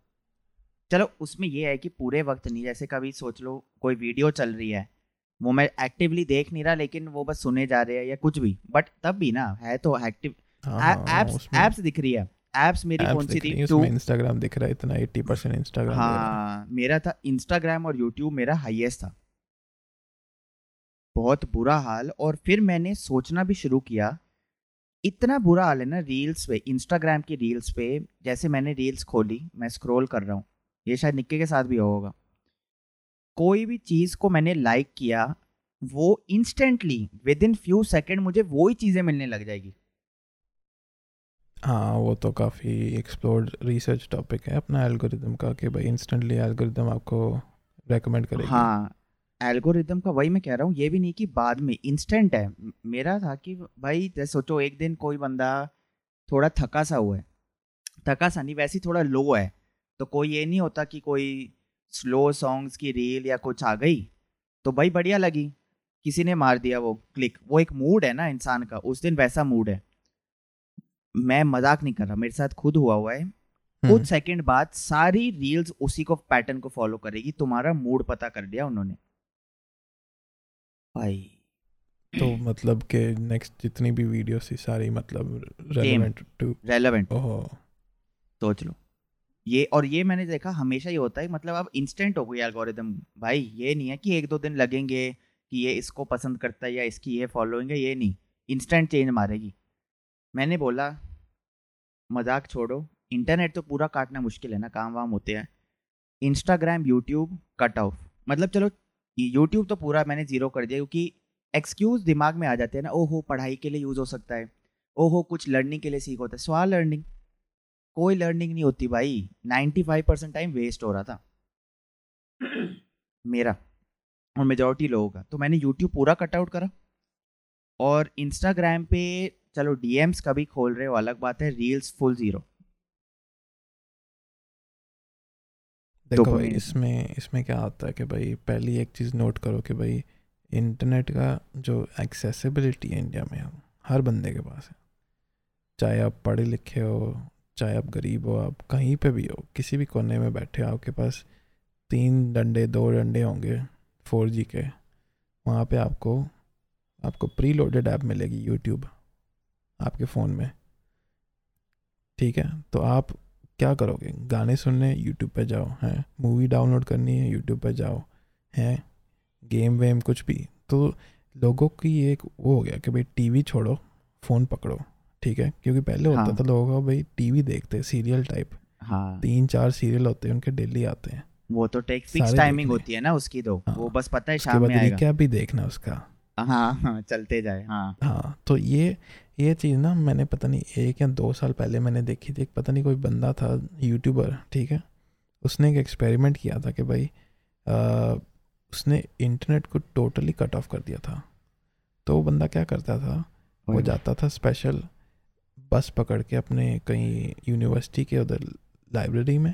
चलो उसमें ये है कि पूरे वक्त नहीं जैसे कभी सोच लो कोई वीडियो चल रही है वो मैं एक्टिवली देख नहीं रहा लेकिन वो बस सुने जा रहे हैं या कुछ भी। बट तब भी ना है तो एक्टिव एप्स एप्स दिख रही है। एप्स मेरी कौन सी थी? इंस्टाग्राम दिख रहा है इतना एट्टी परसेंट इंस्टाग्राम हाँ। मेरा था इंस्टाग्राम और यूट्यूब मेरा हाईएस्ट था। बहुत बुरा हाल और फिर मैंने सोचना भी शुरू किया। इतना बुरा हाल है ना रील्स पे इंस्टाग्राम की रील्स पे जैसे मैंने रील्स खोली मैं स्क्रॉल कर रहा हूँ। ये शायद निक्के के साथ भी होगा। कोई भी चीज़ को मैंने लाइक किया वो instantly within few second मुझे वो ही चीज़ें मिलने लग जाएगी। हाँ वो तो काफ़ी एक्सप्लोर्ड रिसर्च टॉपिक है अपना एल्गोरिदम का कि भाई इंस्टेंटली एल्गोरिदम आपको रेकमेंड करेगी। हाँ एल्गोरिदम का वही मैं कह रहा हूँ ये भी नहीं कि बाद में इंस्टेंट है। मेरा था कि भाई जैसे सोचो एक दिन कोई बंदा थोड़ा थका सा हुआ है। थका सा नहीं वैसे ही थोड़ा लो है। तो कोई ये नहीं होता कि कोई स्लो सॉन्ग्स की रील या कुछ आ गई तो भाई बढ़िया लगी। किसी ने मार दिया वो क्लिक वो एक मूड है ना इंसान का उस दिन वैसा मूड है। मैं मज़ाक नहीं कर रहा मेरे साथ खुद हुआ हुआ है। हम्म, कुछ सेकंड बाद सारी रील्स उसी को पैटर्न को फॉलो करेगी तुम्हारा मूड पता कर दिया उन्होंने। भाई। तो मतलब के नेक्स्ट जितनी भी वीडियोस थी सारी मतलब रेलेवेंट टू रेलेवेंट ओहो। सोच लो। ये और ये मैंने देखा हमेशा ही होता है मतलब अब इंस्टेंट हो गई एल्गोरिदम भाई, ये नहीं है कि एक दो दिन लगेंगे कि ये इसको पसंद करता है या इसकी ये फॉलोइंग है, ये नहीं। इंस्टेंट चेंज मारेगी। मैंने बोला, मज़ाक छोड़ो इंटरनेट तो पूरा काटना मुश्किल है ना, काम वाम होते हैं। इंस्टाग्राम यूट्यूब कट ऑफ़ मतलब चलो यूट्यूब तो पूरा मैंने ज़ीरो कर दिया क्योंकि एक्सक्यूज़ दिमाग में आ जाते हैं ना, ओहो, पढ़ाई के लिए यूज़ हो सकता है। ओहो, कुछ लर्निंग के लिए सीख होता है। सवाल लर्निंग कोई लर्निंग नहीं होती भाई। 95 परसेंट टाइम वेस्ट हो रहा था। मेरा और मेजोरिटी लोगों का। तो मैंने यूट्यूब पूरा कटआउट करा। और इंस्टाग्राम पे चलो डीएम्स कभी खोल रहे हो अलग बात है रील्स फुल ज़ीरो देखो भाई इसमें इसमें क्या आता है कि भाई पहली एक चीज़ नोट करो कि भाई इंटरनेट का जो एक्सेसिबिलिटी है इंडिया में हर बंदे के पास है। चाहे आप पढ़े लिखे हो चाहे आप गरीब हो, आप कहीं पे भी हो, किसी भी कोने में बैठे हो आपके पास तीन डंडे, दो डंडे होंगे फोर जी के, वहाँ पे आपको आपको प्री लोडेड ऐप मिलेगी यूट्यूब, आपके फ़ोन में। ठीक है तो आप क्या करोगे? गाने सुनने, यूट्यूब पे जाओ, हैं? मूवी डाउनलोड करनी है, यूट्यूब पे जाओ, हैं? गेम वेम कुछ भी। तो लोगों की एक वो हो गया कि भाई टीवी छोड़ो, फ़ोन पकड़ो। ठीक है? क्योंकि पहले होता हाँ। था लोगों का भाई टीवी देखते सीरियल टाइप हाँ। तीन चार सीरियल होते हैं उनके डेली आते हैं। वो तो टेक फिक्स टाइमिंग होती है ना उसकी तो। हाँ। वो बस पता है शाम में आएगा। रिकैप भी देखना उसका। हाँ हाँ चलते जाए हाँ। हाँ तो ये ये चीज़ ना मैंने पता नहीं एक या दो साल पहले मैंने देखी थी। एक पता नहीं कोई बंदा था यूट्यूबर ठीक है? उसने एक एक्सपेरिमेंट किया था कि भाई आ, उसने इंटरनेट को टोटली कट ऑफ़ कर दिया था। तो वो बंदा क्या करता था? वो जाता था स्पेशल बस पकड़ के अपने कहीं यूनिवर्सिटी के उधर लाइब्रेरी में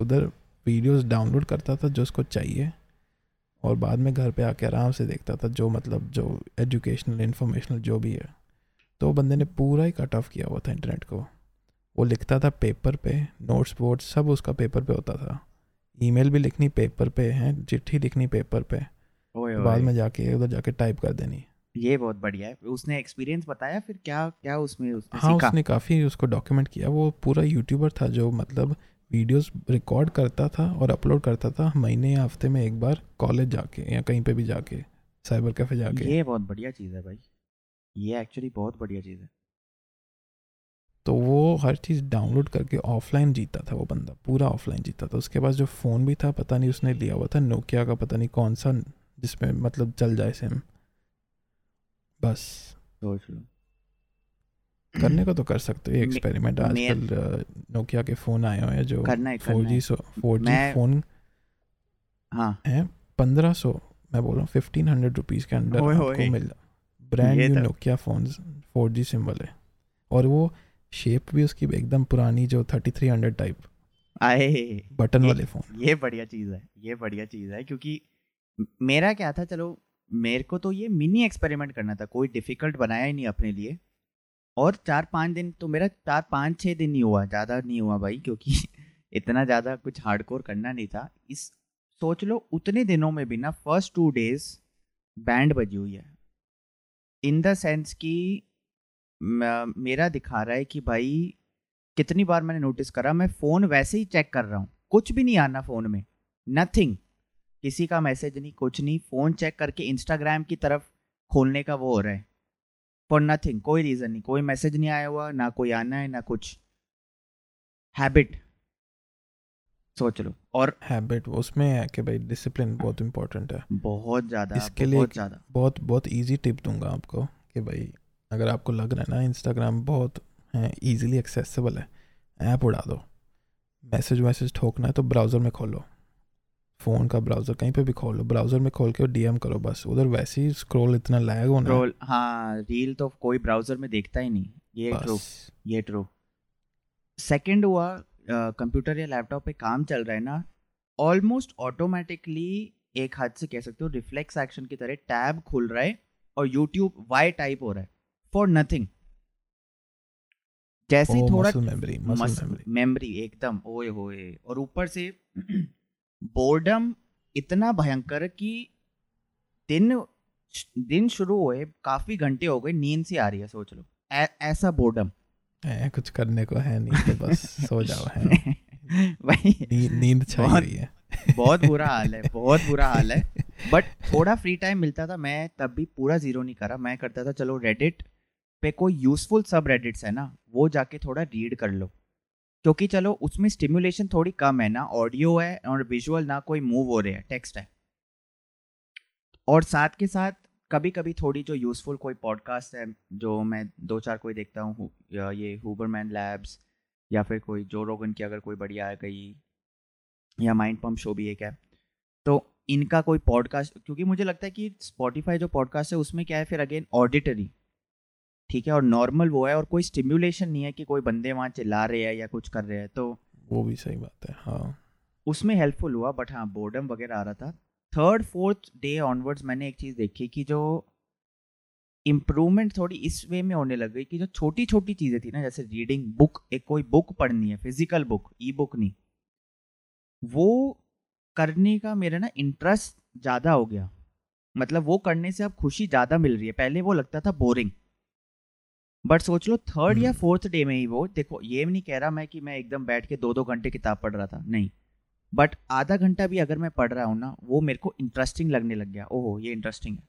उधर वीडियोस डाउनलोड करता था जो उसको चाहिए और बाद में घर पे आके आराम से देखता था जो मतलब जो एजुकेशनल इन्फॉर्मेशनल जो भी है। तो वो बंदे ने पूरा ही कट ऑफ़ किया हुआ था इंटरनेट को। वो लिखता था पेपर पे नोट्स बोर्ड सब उसका पेपर पे होता था। ईमेल भी लिखनी पेपर पे है चिट्ठी लिखनी पेपर पे। ओए ओए। बाद में जाके उधर जाके टाइप कर देनी। ये बहुत बढ़िया है। उसने एक्सपीरियंस बताया फिर क्या क्या उसमें उसने हाँ सीखा? उसने काफ़ी उसको डॉक्यूमेंट किया। वो पूरा यूट्यूबर था जो मतलब वीडियोस रिकॉर्ड करता था और अपलोड करता था महीने या हफ़्ते में एक बार कॉलेज जाके या कहीं पे भी जाके साइबर कैफ़े जाके। ये बहुत बढ़िया चीज़ है भाई। ये एक्चुअली बहुत बढ़िया चीज़ है। तो वो हर चीज़ डाउनलोड करके ऑफलाइन जीता था वो बंदा पूरा ऑफलाइन जीता था। उसके पास जो फ़ोन भी था पता नहीं उसने लिया हुआ था नोकिया का पता नहीं कौन सा जिसमें मतलब चल जाए सिम बस। सोच लो। करने को तो कर सकते हो एक्सपेरिमेंट आजकल नोकिया के फ़ोन आए हुए हैं जो four G so four G phone हाँ। है पंद्रह सौ मैं बोल रहा हूँ फिफ्टीन हंड्रेड रुपीज़ के अंदर आपको मिल brand new Nokia phones four G symbol है। और वो शेप भी उसकी एकदम पुरानी जो थर्टी थ्री हंड्रेड टाइप आए बटन वाले फ़ोन ये बढ़िया चीज़ है ये बढ़िया चीज़ है क्योंकि मेरा क्या था चलो मेरे को तो ये मिनी एक्सपेरिमेंट करना था, कोई डिफ़िकल्ट बनाया ही नहीं अपने लिए। और चार पाँच दिन तो मेरा चार पाँच छः दिन ही हुआ, ज़्यादा नहीं हुआ भाई, क्योंकि इतना ज़्यादा कुछ हार्डकोर करना नहीं था। इस, सोच लो, उतने दिनों में भी ना फ़र्स्ट टू डेज़ बैंड बजी हुई है। इन द सेंस कि मेरा दिखा रहा है कि भाई, कितनी बार मैंने नोटिस करा, मैं फ़ोन वैसे ही चेक कर रहा हूँ। कुछ भी नहीं आना फ़ोन में नथिंग किसी का मैसेज नहीं कुछ नहीं फ़ोन चेक करके इंस्टाग्राम की तरफ़ खोलने का वो हो रहा है। फॉर नथिंग कोई रीज़न नहीं कोई मैसेज नहीं आया हुआ ना कोई आना है ना कुछ। हैबिट सोच लो। और हैबिट उसमें है कि भाई डिसिप्लिन बहुत इंपॉर्टेंट है। बहुत ज़्यादा इसके लिए बहुत ज़्यादा। बहुत बहुत इजी टिप दूँगा आपको कि भाई अगर आपको लग रहा है ना इंस्टाग्राम बहुत है इजीली एक्सेसिबल है ऐप उड़ा दो। मैसेज वैसेज ठोकना है तो ब्राउज़र में खोलो। फ़ोन का ब्राउज़र कहीं पे भी खोलो ब्राउज़र में खोल के डीएम करो बस उधर वैसे ही स्क्रॉल इतना लैग होना है, रोल हाँ रील तो कोई ब्राउज़र में देखता ही नहीं ये ट्रू ये ट्रू सेकंड हुआ कंप्यूटर या लैपटॉप पे काम चल रहा है ना ऑलमोस्ट ऑटोमेटिकली एक हाथ से कह सकते हो रिफ्लेक्स एक्शन की तरह टैब खुल रहा है और यूट्यूब वाई टाइप हो रहा है फॉर नथिंग जैसे ही थोड़ा मेमोरी मेमोरी मेमोरी एकदम ओए होए और ऊपर से बोर्डम इतना भयंकर कि दिन दिन शुरू हुए काफ़ी घंटे हो गए नींद सी आ रही है सोच लो। ऐ, ऐसा बोर्डम है कुछ करने को है नहीं तो बस सो जाओ है भाई नी, नींद छाई रही है। बहुत बुरा हाल है बहुत बुरा हाल है। बट थोड़ा फ्री टाइम मिलता था मैं तब भी पूरा ज़ीरो नहीं करा। मैं करता था चलो रेडिट पे कोई यूजफुल सब रेडिट्स है ना वो जाके थोड़ा रीड कर लो। क्योंकि चलो, उसमें स्टिमुलेशन थोड़ी कम है ना ऑडियो है और विजुअल ना कोई मूव हो रहे हैं टेक्स्ट है। और साथ के साथ कभी कभी थोड़ी जो यूज़फुल कोई पॉडकास्ट है, जो मैं दो चार कोई देखता हूँ ये हुबरमैन लैब्स या फिर कोई जो रोगन की अगर कोई बढ़िया आ गई, या माइंड पम्प शो भी एक है। तो इनका कोई पॉडकास्ट क्योंकि मुझे लगता है कि स्पॉटिफाई जो पॉडकास्ट है, उसमें क्या है, फिर अगेन ऑडिटरी ठीक है और नॉर्मल वो है और कोई स्टिम्युलेशन नहीं है कि कोई बंदे वहाँ चिल्ला रहे हैं या कुछ कर रहे हैं तो वो भी सही बात है हाँ। उसमें हेल्पफुल हुआ बट हाँ बोर्डम वगैरह आ रहा था। थर्ड फोर्थ डे ऑनवर्ड्स मैंने एक चीज़ देखी कि जो इम्प्रूवमेंट थोड़ी इस वे में होने लग गई कि जो छोटी छोटी चीज़ें थी ना जैसे रीडिंग बुक एक कोई बुक पढ़नी है फ़िज़िकल बुक ई बुक नहीं। वो करने का मेरा ना इंटरेस्ट ज़्यादा हो गया। मतलब वो करने से अब खुशी ज़्यादा मिल रही है। पहले वो लगता था बोरिंग बट सोच लो थर्ड या फोर्थ हम्म। डे में ही वो देखो ये भी नहीं कह रहा मैं कि मैं एकदम बैठ के दो दो घंटे किताब पढ़ रहा था नहीं। बट आधा घंटा भी अगर मैं पढ़ रहा हूँ ना वो मेरे को इंटरेस्टिंग लगने लग गया ओहो ये इंटरेस्टिंग है।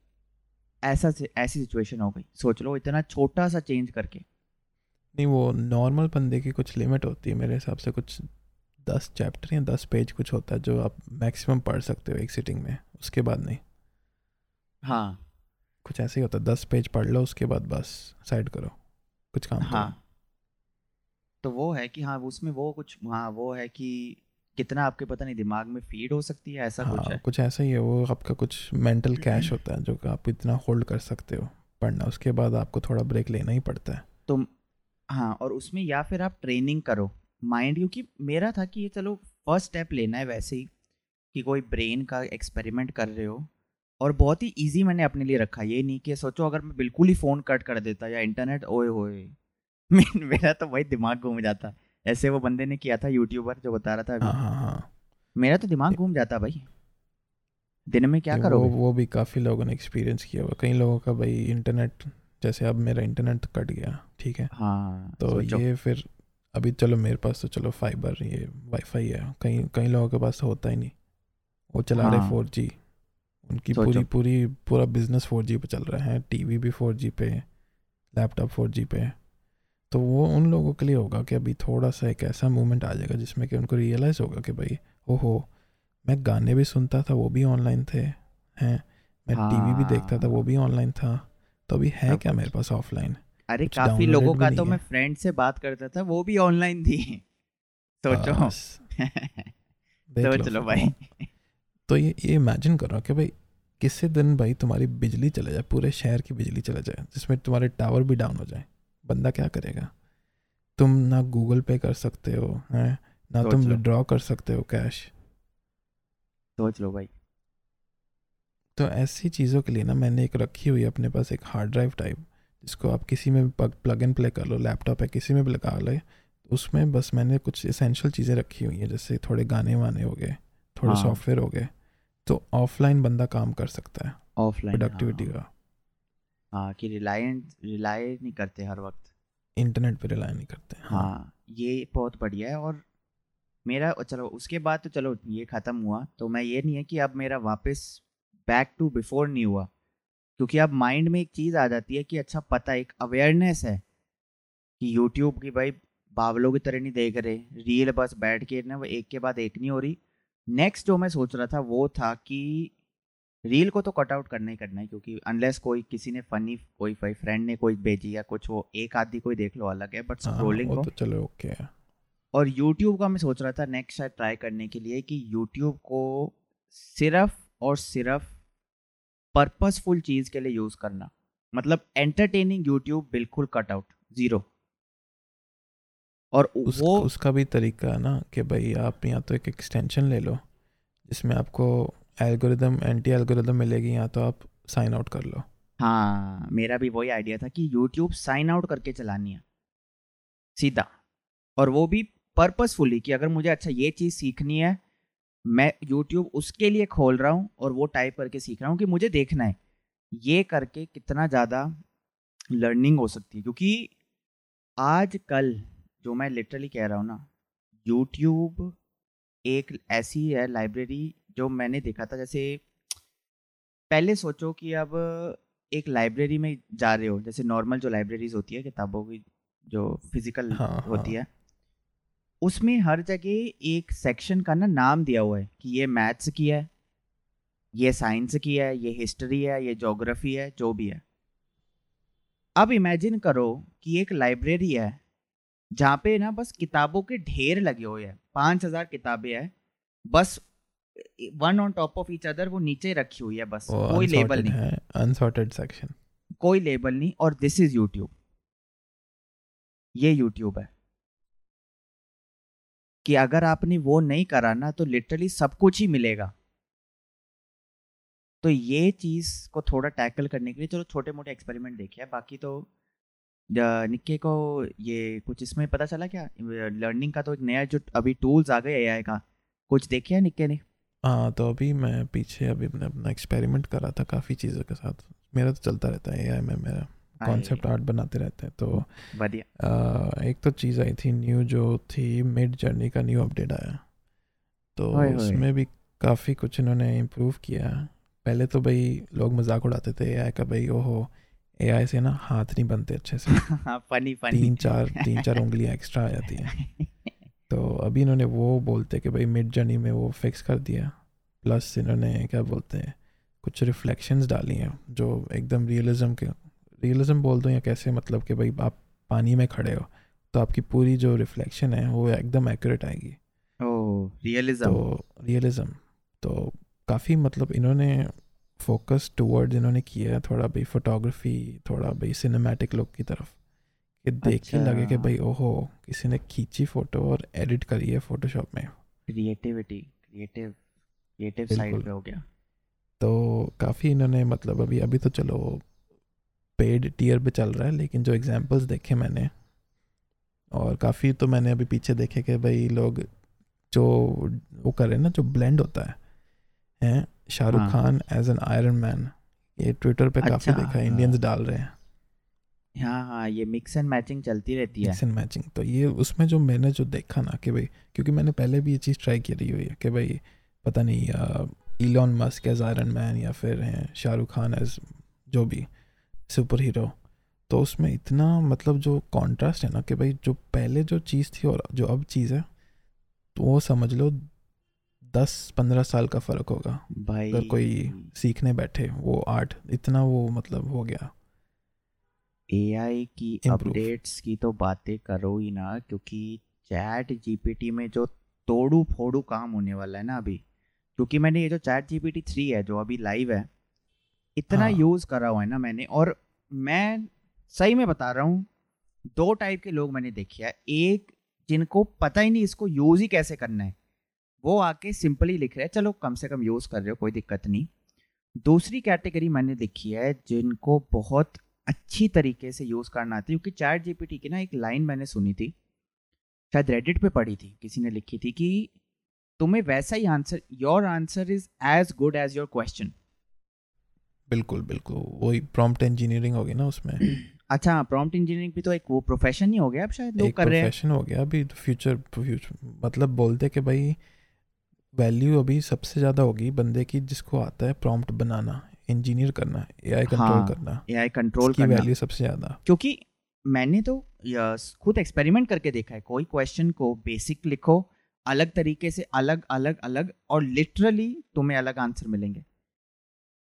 ऐसा से ऐसी सिचुएशन हो गई। सोच लो इतना छोटा सा चेंज करके। नहीं वो नॉर्मल बंदे की कुछ लिमिट होती है मेरे हिसाब से कुछ दस चैप्टर या दस पेज कुछ होता है जो आप मैक्सिमम पढ़ सकते हो एक सिटिंग में उसके बाद नहीं। हाँ। कुछ ऐसे ही होता है दस पेज पढ़ लो उसके बाद बस साइड करो। कुछ काम हाँ। तो वो है कि हाँ उसमें वो कुछ हाँ वो है कि कितना आपके पता नहीं दिमाग में फ़ीड हो सकती है ऐसा हाँ, कुछ है कुछ ऐसा ही है वो आपका कुछ मेंटल कैश होता है जो कि आप इतना होल्ड कर सकते हो पढ़ना उसके बाद आपको थोड़ा ब्रेक लेना ही पड़ता है। तो हाँ और उसमें या फिर आप ट्रेनिंग करो। माइंड क्योंकि मेरा था कि ये चलो फ़र्स्ट स्टेप लेना है वैसे ही कि कोई ब्रेन का एक्सपेरिमेंट कर रहे हो और बहुत ही ईजी मैंने अपने लिए रखा। ये नहीं कि सोचो अगर मैं बिल्कुल ही फ़ोन कट कर देता या इंटरनेट ओए होए। मेरा तो वही दिमाग घूम जाता। ऐसे वो बंदे ने किया था यूट्यूबर जो बता रहा था अभी। हाँ हाँ हाँ। मेरा तो दिमाग घूम जाता भाई। दिन में क्या करो वो, वो भी काफ़ी लोगों ने एक्सपीरियंस किया हुआ कई लोगों का भाई इंटरनेट जैसे अब मेरा इंटरनेट कट गया ठीक है? हाँ तो ये फिर अभी चलो मेरे पास तो चलो फाइबर ये वाईफाई है। कई कई लोगों के पास तो होता ही नहीं। वो चला हाँ, रहे फोर जी उनकी पूरी पूरी पूरा बिज़नेस फोर जी पे चल रहा है टीवी भी फोर जी पे लैपटॉप फोर जी पे। तो वो उन लोगों के लिए होगा कि अभी थोड़ा सा एक ऐसा मोमेंट आ जाएगा जिसमें कि उनको रियलाइज़ होगा कि भाई ओहो मैं गाने भी सुनता था वो भी ऑनलाइन थे हैं। मैं हाँ। टीवी भी देखता था वो भी ऑनलाइन था। तो अभी है क्या मेरे पास ऑफलाइन अरे काफ़ी लोगों का तो मैं फ्रेंड से बात करता था वो भी ऑनलाइन थी। सोचो। सोच लो। भाई। तो ये ये इमेजिन करो कि भाई किसी दिन भाई तुम्हारी बिजली चले जाए पूरे शहर की बिजली चले जाए जिसमें तुम्हारे टावर भी डाउन हो जाए बंदा क्या करेगा? तुम ना गूगल पे कर सकते हो हैं? ना तुम विड्रॉ कर सकते हो कैश सोच लो भाई। तो ऐसी चीज़ों के लिए ना मैंने एक रखी हुई है अपने पास एक हार्ड ड्राइव टाइप जिसको आप किसी में भी प्लग एंड प्ले कर लो लैपटॉप है किसी में भी लगा ले उसमें बस मैंने कुछ इसेंशियल चीज़ें रखी हुई हैं जैसे थोड़े गाने वाने हो गए थोड़े सॉफ्टवेयर हाँ। हो गए तो ऑफलाइन बंदा काम कर सकता है ऑफलाइन प्रोडक्टिविटी हाँ। का हाँ कि रिलायंट रिलाय नहीं करते हर वक्त इंटरनेट पे रिलाय नहीं करते हाँ, हाँ ये बहुत बढ़िया है और मेरा चलो उसके बाद तो चलो ये ख़त्म हुआ तो मैं ये नहीं है कि अब मेरा वापस बैक टू बिफोर नहीं हुआ क्योंकि अब माइंड में एक चीज़ आ जाती है कि अच्छा पता एक अवेयरनेस है कि यूट्यूब की भाई बावलों की तरह नहीं देख रहे रील बस बैठ के ना वो एक के बाद एक नहीं हो रही नेक्स्ट जो मैं सोच रहा था वो था कि रील को तो कट आउट करना ही करना है क्योंकि अनलेस कोई किसी ने फनी कोई भाई फ्रेंड ने कोई भेजी या कुछ वो एक आदि कोई देख लो अलग है बट स्क्रोलिंग को। तो चलो ओके है। और यूट्यूब का मैं सोच रहा था नेक्स्ट शायद ट्राई करने के लिए कि यूट्यूब को सिर्फ़ और सिर्फ़ पर्पसफुल चीज़ के लिए यूज़ करना। मतलब एंटरटेनिंग यूट्यूब बिल्कुल कट आउट ज़ीरो और उस, वो उसका भी तरीका है ना कि भाई आप या तो एक एक्सटेंशन ले लो जिसमें आपको एल्गोरिदम एंटी एल्गोरिदम मिलेगी या तो आप साइन आउट कर लो। हाँ मेरा भी वही आइडिया था कि यूट्यूब साइन आउट करके चलानी है सीधा। और वो भी पर्पसफुली कि अगर मुझे अच्छा ये चीज़ सीखनी है मैं यूट्यूब उसके लिए खोल रहा हूँ और वो टाइप करके सीख रहा हूँ कि मुझे देखना है ये करके कितना ज़्यादा लर्निंग हो सकती है। क्योंकि आज कल जो मैं लिटरली कह रहा हूँ ना यूट्यूब एक ऐसी है लाइब्रेरी जो मैंने देखा था जैसे पहले सोचो कि अब एक लाइब्रेरी में जा रहे हो जैसे नॉर्मल जो लाइब्रेरीज होती है किताबों की जो फ़िज़िकल हाँ, होती हाँ. है उसमें हर जगह एक सेक्शन का ना नाम दिया हुआ है कि ये मैथ्स की है ये साइंस की है ये हिस्ट्री है ये जोग्राफी है जो भी है अब इमेजिन करो कि एक लाइब्रेरी है जहाँ पे ना बस किताबों के ढेर लगे हुए हैं पाँच हज़ार किताबें हैं बस one on top of each other वो नीचे रखी हुई है बस कोई लेबल नहीं। अनसॉर्टेड सेक्शन कोई लेबल नहीं और दिस इज़ यूट्यूब ये यूट्यूब है। कि अगर आपने वो नहीं करा ना तो लिटरली सब कुछ ही मिलेगा। तो ये चीज़ को थोड़ा टैकल करने के लिए चलो छोटे मोटे एक्सपेरिमेंट देखे बाकी तो निक्के को ये कुछ इसमें पता चला क्या? लर्निंग का तो एक नया जो अभी टूल्स आ गए एआई का कुछ देखे है निक्के ने? हाँ तो अभी मैं पीछे अभी मैंने अपना एक्सपेरिमेंट करा था काफ़ी चीज़ों के साथ। मेरा तो चलता रहता है एआई में मेरा कॉन्सेप्ट आर्ट बनाते रहते हैं तो बढ़िया। एक तो चीज़ आई थी न्यू जो थी मिड जर्नी का न्यू अपडेट आया। तो उसमें भी काफ़ी कुछ इन्होंने इम्प्रूव किया। पहले तो भाई लोग मज़ाक उड़ाते थे ए का भाई ओहो एआई से ना हाथ नहीं बनते अच्छे से। फनी हाँ, फनी तीन चार तीन चार उंगलियाँ एक्स्ट्रा आ जाती हैं। तो अभी इन्होंने वो बोलते कि भाई मिड जर्नी में वो फिक्स कर दिया। प्लस इन्होंने क्या बोलते हैं कुछ रिफ्लेक्शंस डाली हैं जो एकदम रियलिज्म के रियलिज्म बोल दो या कैसे मतलब कि भाई आप पानी में खड़े हो तो आपकी पूरी जो रिफ्लेक्शन है वो एकदम एक्यूरेट आएगी। रियलिज्म तो रियलिज्म तो काफ़ी मतलब इन्होंने फोकस टूवर्ड इन्होंने किया है थोड़ा भाई फोटोग्राफी थोड़ा भाई सिनेमैटिक लुक की तरफ़ कि देख के अच्छा। लगे कि भाई ओहो किसी ने खींची फ़ोटो और एडिट करी है फोटोशॉप में। क्रिएटिविटी क्रिएटिव क्रिएटिव साइड पे हो गया। तो काफ़ी इन्होंने मतलब अभी अभी तो चलो पेड टीयर पे चल रहा है लेकिन जो एग्जांपल्स देखे मैंने और काफ़ी तो मैंने अभी पीछे देखे कि भाई लोग जो वो कर रहे ना जो ब्लेंड होता है हैं शाहरुख हाँ. Khan as an Iron Man ये ट्विटर पे अच्छा, काफ़ी देखा है। इंडियंस डाल रहे हैं। हाँ हाँ ये मिक्स एंड मैचिंग चलती रहती है। मिक्स एंड मैचिंग तो ये उसमें जो मैंने जो देखा ना कि भाई क्योंकि मैंने पहले भी ये चीज़ ट्राई करी हुई है कि भाई पता नहीं Elon Musk as Iron Man या फिर हैं शाहरुख खान एज जो भी सुपर हीरो तो उसमें इतना मतलब जो कॉन्ट्रास्ट है ना कि भाई जो पहले जो चीज़ थी और जो अब चीज़ है तो वो समझ लो दस पंद्रह साल का फ़र्क होगा। भाई। अगर कोई सीखने बैठे वो आर्ट इतना वो मतलब हो गया। एआई की अपडेट्स की तो बातें करो ही ना क्योंकि चैट जीपीटी में जो तोड़ू फोड़ू काम होने वाला है ना अभी। क्योंकि मैंने ये जो चैट जीपीटी थ्री है जो अभी लाइव है इतना हाँ. यूज़ करा हुआ है ना मैंने। और मैं सही में बता रहा हूँ दो टाइप के लोग मैंने देखे है। एक जिनको पता ही नहीं इसको यूज़ ही कैसे करना है। वो आके सिंपली लिख रहे हैं चलो कम से कम यूज़ कर रहे हो कोई दिक्कत नहीं। दूसरी कैटेगरी मैंने देखी है जिनको बहुत अच्छी तरीके से यूज़ करना आता है क्योंकि चैट जीपीटी की ना एक लाइन मैंने सुनी थी शायद रेडिट पे पढ़ी थी किसी ने लिखी थी कि तुम्हें वैसा ही answer your answer is as good as your question बिल्कुल बिल्कुल वही प्रॉम्प्ट इंजीनियरिंग होगी ना उसमें। अच्छा प्रॉम्प्ट इंजीनियरिंग भी तो एक वो प्रोफेशन ही हो गया अब शायद लोग कर रहे हैं। प्रोफेशन हो गया अभी फ्यूचर फ्यूचर मतलब बोलते कि भाई वैल्यू अभी सबसे ज़्यादा होगी बंदे की जिसको आता है प्रॉम्प्ट बनाना इंजीनियर करना एआई कंट्रोल हाँ, करना एआई कंट्रोल करना। वैल्यू सबसे ज़्यादा। क्योंकि मैंने तो खुद एक्सपेरिमेंट करके देखा है कोई क्वेश्चन को बेसिक लिखो अलग तरीके से अलग अलग अलग और लिटरली तुम्हें अलग आंसर मिलेंगे।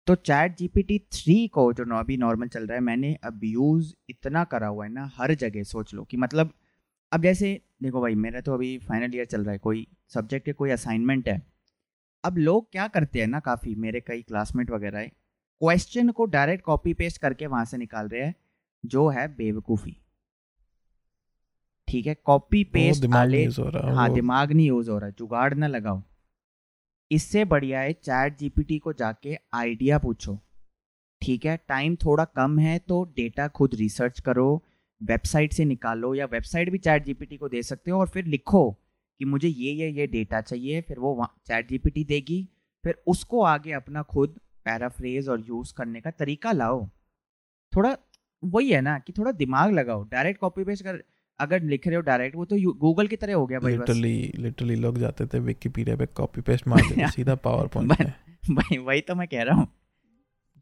तो चैट जीपीटी थ्री को जो अभी नॉर्मल चल रहा है मैंने अब यूज़ इतना करा हुआ है ना हर जगह सोच लो कि मतलब अब जैसे देखो भाई मेरा तो अभी फाइनल ईयर चल रहा है कोई सब्जेक्ट के कोई असाइनमेंट है। अब लोग क्या करते हैं ना काफ़ी मेरे कई क्लासमेट वगैरह है क्वेश्चन को डायरेक्ट कॉपी पेस्ट करके वहाँ से निकाल रहे हैं जो है बेवकूफ़ी। ठीक है? कॉपी पेस्ट वाले हाँ दिमाग नहीं यूज़ हो रहा जुगाड़ ना लगाओ। इससे बढ़िया है चैट जीपीटी को जाके आइडिया पूछो। ठीक है? टाइम थोड़ा कम है तो डेटा खुद रिसर्च करो वेबसाइट से निकालो या वेबसाइट भी चैट जीपीटी को दे सकते हो और फिर लिखो कि मुझे ये ये ये डेटा चाहिए फिर वो चैट जीपीटी देगी फिर उसको आगे अपना खुद पैराफ्रेज और यूज़ करने का तरीका लाओ। थोड़ा वही है ना कि थोड़ा दिमाग लगाओ डायरेक्ट कॉपी पेस्ट कर अगर लिख रहे हो डायरेक्ट वो तो गूगल की तरह हो गया भाई लिटरली लिटरली लोग जाते थे विकिपीडिया पे कॉपी पेस्ट मार सीधा पावर पॉइंट भाई वही तो मैं कह रहा हूँ।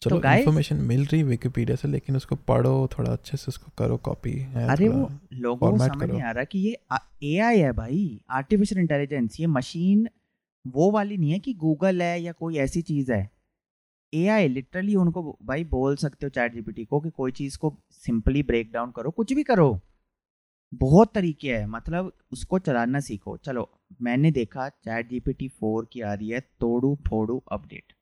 चलो तो इन्फॉर्मेशन मिल रही विकिपीडिया से लेकिन उसको पढ़ो थोड़ा अच्छे से उसको करो कॉपी अरे वो लोगों को समझ नहीं आ रहा कि ये एआई है भाई आर्टिफिशियल इंटेलिजेंस ये मशीन वो वाली नहीं है कि गूगल है या कोई ऐसी चीज़ है। एआई लिटरली उनको भाई बोल सकते हो चैट जीपीटी को कि कोई चीज़ को सिंपली ब्रेक डाउन करो कुछ भी करो। बहुत तरीके हैं मतलब उसको चलाना सीखो। चलो मैंने देखा चैट जीपीटी फोर की आ रही है तोड़ू फोड़ू अपडेट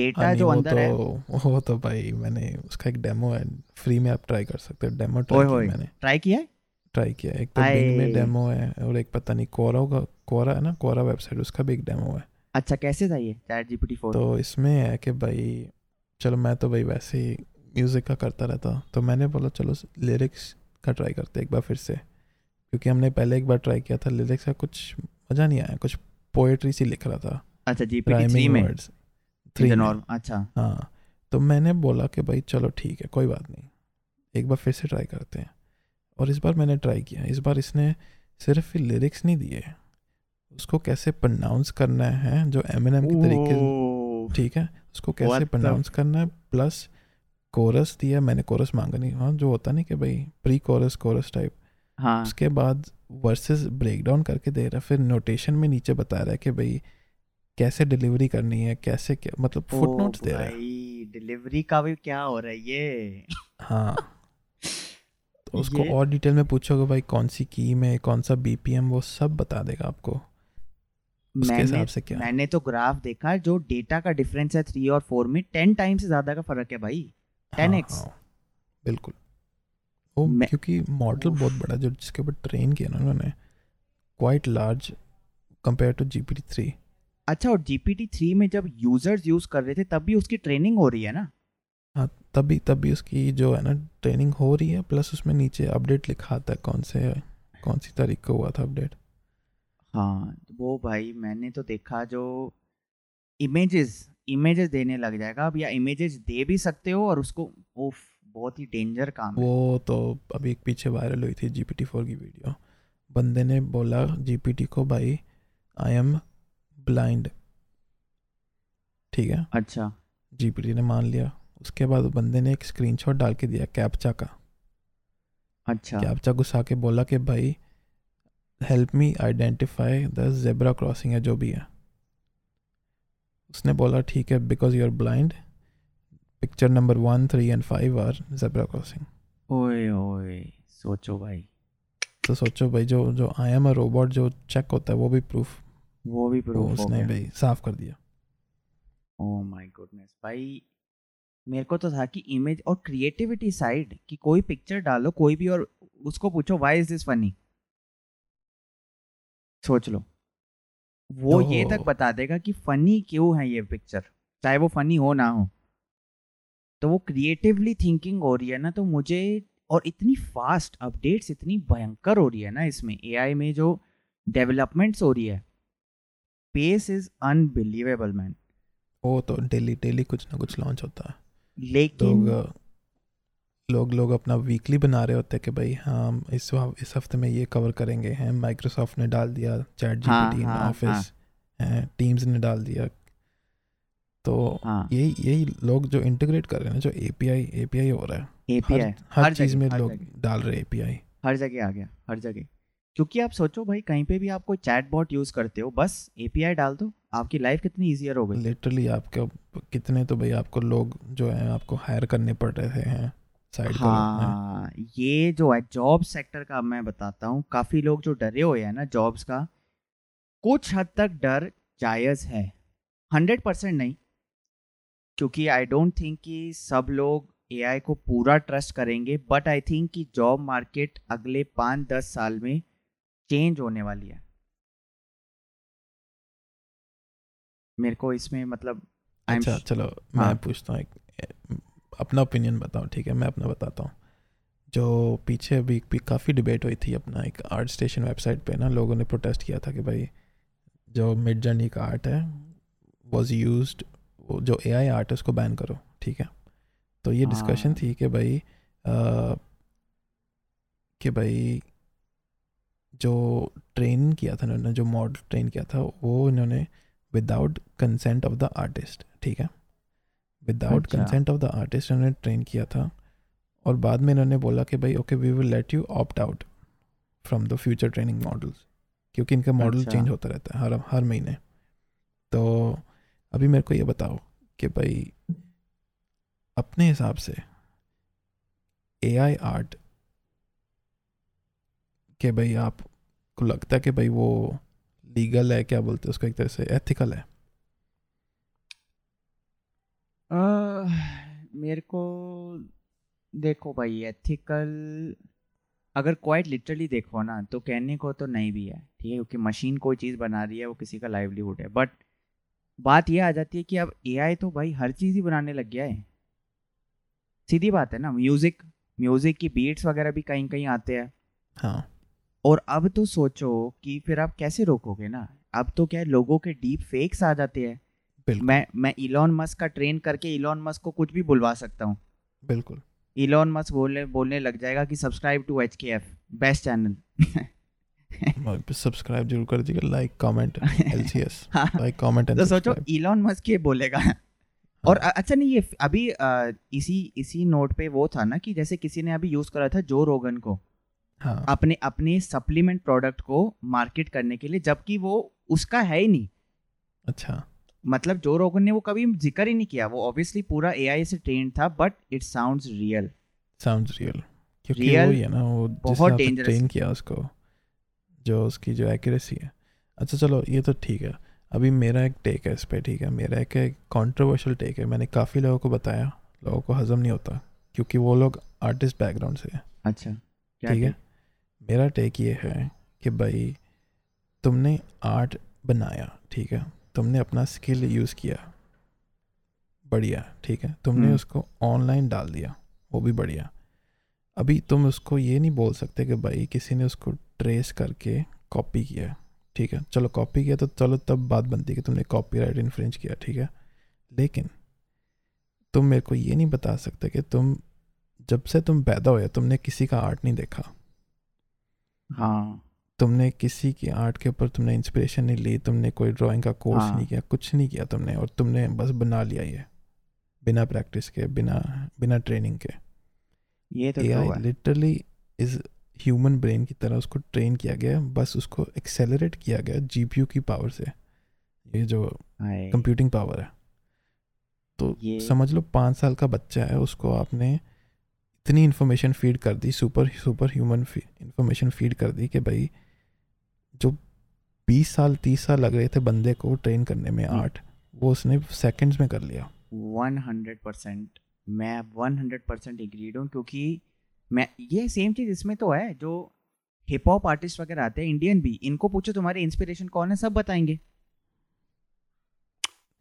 डेटा जो अंदर तो, है। वो तो भाई मैंने उसका एक डेमो है फ्री में आप ट्राई कर सकते हो। डेमो ट्राई किया मैंने। ट्राई किया है? ट्राई किया एक तो बिंग में डेमो है और एक पता नहीं कोरा का कोरा है ना? कोरा वेबसाइट उसका भी एक डेमो है। अच्छा कैसे था ये? चैट जीपीटी 4 तो इसमें है कि भाई चलो मैं तो भाई वैसे ही म्यूज़िक का करता रहता। तो मैंने बोला चलो लिरिक्स का ट्राई करते एक बार फिर से। क्योंकि हमने पहले एक बार ट्राई किया था लिरिक्स का कुछ मज़ा नहीं आया कुछ पोएट्री सी लिख रहा था। अच्छा जीपीटी 3 में? वर्ड्स थ्री अच्छा। हाँ तो मैंने बोला कि भाई चलो ठीक है कोई बात नहीं। एक बार फिर से ट्राई करते हैं। और इस बार मैंने ट्राई किया। इस बार इसने सिर्फ़ लिरिक्स नहीं दिए। उसको कैसे प्रनाउंस करना है जो एम एन एम के तरीके ठीक है? उसको कैसे प्रनाउंस करना है प्लस कोरस दिया। मैंने कोरस मांगा नहीं। हाँ जो होता नहीं कि भाई प्री कोरस कोरस टाइप हाँ। उसके बाद वर्सेस ब्रेक डाउन करके दे रहा है। फिर नोटेशन में नीचे बता रहा है कि भाई कैसे डिलीवरी करनी है कैसे क्या मतलब फुट नोट्स दे रहा है। डिलीवरी का भी क्या हो रहा है ये? हाँ। तो उसको और डिटेल में पूछोगे भाई कौन सी की में कौन सा बीपीएम वो सब बता देगा आपको। उसके हिसाब से क्या। मैंने तो ग्राफ देखा जो डेटा का डिफरेंस है थ्री और फोर में टेन टाइम से ज़्यादा का फ़र्क है भाई। टेन हाँ, एक्स हाँ, बिल्कुल। वो क्योंकि मॉडल बहुत बड़ा जो जिसके ऊपर ट्रेन किया ना उन्होंने quite large compare to G GPT three अच्छा और जीपीटी थ्री में जब यूज़र्स यूज़ कर रहे थे तब भी उसकी ट्रेनिंग हो रही है ना? हाँ तभी तभी उसकी जो है ना ट्रेनिंग हो रही है प्लस उसमें नीचे अपडेट लिखा आता है कौन से कौन सी तारीख को हुआ था अपडेट हाँ वो भाई मैंने तो देखा जो इमेजेस इमेजेस देने लग जाएगा अब या इमेजेस दे भी सकते हो और उसको उफ बहुत ही डेंजर काम वो है। तो अभी एक पीछे वायरल हुई थी जीपीटी फोर की वीडियो बंदे ने बोला जीपीटी को भाई आई एम ब्लाइंड ठीक है? अच्छा। जीपीटी ने मान लिया। उसके बाद बंदे ने एक स्क्रीनशॉट डाल के दिया कैप्चा का। अच्छा। कैप्चा घुसा के बोला कि भाई help me identify the zebra crossing है जो भी है। उसने बोला ठीक है because you are blind picture number one three and five are zebra crossing ओए ओए सोचो भाई। तो सोचो भाई जो जो आई एम अ रोबोट जो चेक होता है वो भी प्रूफ वो भी प्रूफ उसने भाई साफ़ कर दिया। ओह माय गुडनेस भाई मेरे को तो था कि इमेज और क्रिएटिविटी साइड कि कोई पिक्चर डालो कोई भी और उसको पूछो व्हाई इज़ दिस फनी सोच लो। वो तो... ये तक बता देगा कि फनी क्यों है ये पिक्चर चाहे वो फनी हो ना हो। तो वो क्रिएटिवली थिंकिंग हो रही है ना तो मुझे और इतनी फास्ट अपडेट्स इतनी भयंकर हो रही है ना इसमें एआई में जो डेवलपमेंट्स हो रही है। पेस इज़ अनबिलीवेबल मैन वो तो डेली डेली कुछ ना कुछ लॉन्च होता है। लेकिन लोग लोग लोग अपना वीकली बना रहे होते हैं कि भाई हम इस इस हफ़्ते में ये कवर करेंगे हैं माइक्रोसॉफ्ट ने डाल दिया चैट जीपीटी हाँ, ऑफ़िस हाँ. टीम्स ने डाल दिया। तो हाँ. यही यही लोग जो इंटीग्रेट कर रहे हैं जो एपीआई एपीआई हो रहा है एपीआई हर, हर, हर चीज़ में लोग डाल रहे हैं एपीआई हर जगह आ गया हर जगह। क्योंकि आप सोचो भाई कहीं पे भी आप कोई चैट बॉट यूज़ करते हो बस एपीआई डाल दो आपकी लाइफ कितनी इजियर हो गई। लिटरली आपके कितने तो भाई आपको लोग जो है आपको हायर करने पड़ रहे हैं साइड हाँ। ये जो है जॉब सेक्टर का मैं बताता हूँ काफ़ी लोग जो डरे हुए हैं ना जॉब्स का कुछ हद तक डर जायज़ है। हंड्रेड परसेंट नहीं क्योंकि आई डोंट थिंक कि सब लोग एआई को पूरा ट्रस्ट करेंगे बट आई थिंक कि जॉब मार्केट अगले पाँच दस साल में चेंज होने वाली है मेरे को इसमें मतलब अच्छा चलो हाँ। मैं पूछता हूँ एक अपना ओपिनियन बताओ ठीक है मैं अपना बताता हूँ जो पीछे अभी भी काफ़ी डिबेट हुई थी अपना एक आर्ट स्टेशन वेबसाइट पे ना लोगों ने प्रोटेस्ट किया था कि भाई जो मिड जर्नी का आर्ट है वॉज़ यूज़ जो ए आई आर्ट है उसको बैन करो ठीक है तो ये डिस्कशन हाँ। थी कि भाई अ, कि भाई जो ट्रेन किया था इन्होंने जो मॉडल ट्रेन किया था वो इन्होंने without consent of the artist ठीक है without. Consent of the artist इन्होंने ट्रेन किया था और बाद में इन्होंने बोला कि भाई okay we will let you opt out from the future training models क्योंकि इनका मॉडल अच्छा। चेंज होता रहता है हर हर महीने तो अभी मेरे को ये बताओ कि भाई अपने हिसाब से ए आई आर्ट के भाई आपको लगता है कि भाई वो लीगल है क्या बोलते हैं उसको एक तरह से एथिकल है? अह, मेरे को देखो भाई एथिकल अगर क्वाइट लिटरली देखो ना तो कहने को तो नहीं भी है ठीक है? क्योंकि मशीन कोई चीज़ बना रही है वो किसी का लाइवलीहुड है। बट बात ये आ जाती है कि अब एआई तो भाई हर चीज़ ही बनाने लग गया है। सीधी बात है ना म्यूज़िक म्यूज़िक की बीट्स वगैरह भी कहीं कहीं आते हैं। हाँ। और अब तो सोचो कि फिर आप कैसे रोकोगे ना? अब तो क्या है लोगों के डीप फेक्स आ जाते हैं। मैं मैं इलॉन मस्क का ट्रेन करके इलॉन मस्क को कुछ भी बुलवा सकता हूँ। बिल्कुल। इलॉन मस्क बोलने बोलने लग जाएगा कि subscribe to H K F best channel subscribe ज़रूर कर दीजिएगा like comment L C S like comment तो सोचो इलॉन मस्क ये बोलेगा। और अच्छा नहीं ये अभी इसी इसी नोट पे वो था ना कि जैसे किसी ने अभी यूज़ करा था जो रोगन को। हाँ। अपने अपने सप्लीमेंट प्रोडक्ट को मार्केट करने के लिए जबकि वो उसका है ही नहीं। अच्छा। मतलब जो रोगन ने वो कभी ज़िक्र ही नहीं किया वो ऑब्वियसली पूरा एआई से ट्रेंड था but it sounds real sounds real क्योंकि Real वही है ना वो बहुत हिसाब से dangerous ट्रेन किया उसको जो उसकी जो एक्यूरेसी है। अच्छा चलो ये तो ठीक है। अभी मेरा एक टेक है इस पे ठीक है? मेरा एक कंट्रोवर्शियल टेक है। मैंने काफ़ी लोगों को बताया लोगों को हजम नहीं होता क्योंकि वो लोग आर्टिस्ट बैकग्राउंड से हैं। अच्छा। ठीक है? मेरा टेक ये है कि भाई तुमने आर्ट बनाया ठीक है? तुमने अपना स्किल यूज़ किया। बढ़िया ठीक है? तुमने हम्म। उसको ऑनलाइन डाल दिया वो भी बढ़िया। अभी तुम उसको ये नहीं बोल सकते कि भाई किसी ने उसको ट्रेस करके कॉपी किया ठीक है? चलो कॉपी किया तो चलो तब बात बनती है कि तुमने कॉपीराइट इन्फ्रिंज किया ठीक है? लेकिन तुम मेरे को ये नहीं बता सकते कि तुम जब से तुम पैदा हुए तुमने किसी का आर्ट नहीं देखा। हाँ। तुमने किसी की आर्ट के ऊपर तुमने इंस्पिरेशन नहीं ली तुमने कोई ड्राइंग का कोर्स हाँ। नहीं किया कुछ नहीं किया तुमने और तुमने बस बना लिया ये बिना प्रैक्टिस के बिना बिना ट्रेनिंग के। ये तो लिटरली इज़ ह्यूमन ब्रेन की तरह उसको ट्रेन किया गया बस उसको एक्सेलरेट किया गया जीपीयू की पावर से। ये जो कंप्यूटिंग पावर है। तो समझ लो पाँच साल का बच्चा है उसको आपने इतनी इन्फॉर्मेशन फ़ीड कर दी super super human information feed कर दी कि भाई जो बीस साल तीस साल लग रहे थे बंदे को ट्रेन करने में हम्म। आर्ट वो उसने सेकंड्स में कर लिया। वन हंड्रेड परसेंट मैं वन हंड्रेड परसेंट एग्रीड हूँ क्योंकि मैं ये सेम चीज़ इसमें तो है जो हिप हॉप आर्टिस्ट वगैरह आते हैं इंडियन भी इनको पूछो तुम्हारे इंस्पिरेशन कौन है सब बताएँगे।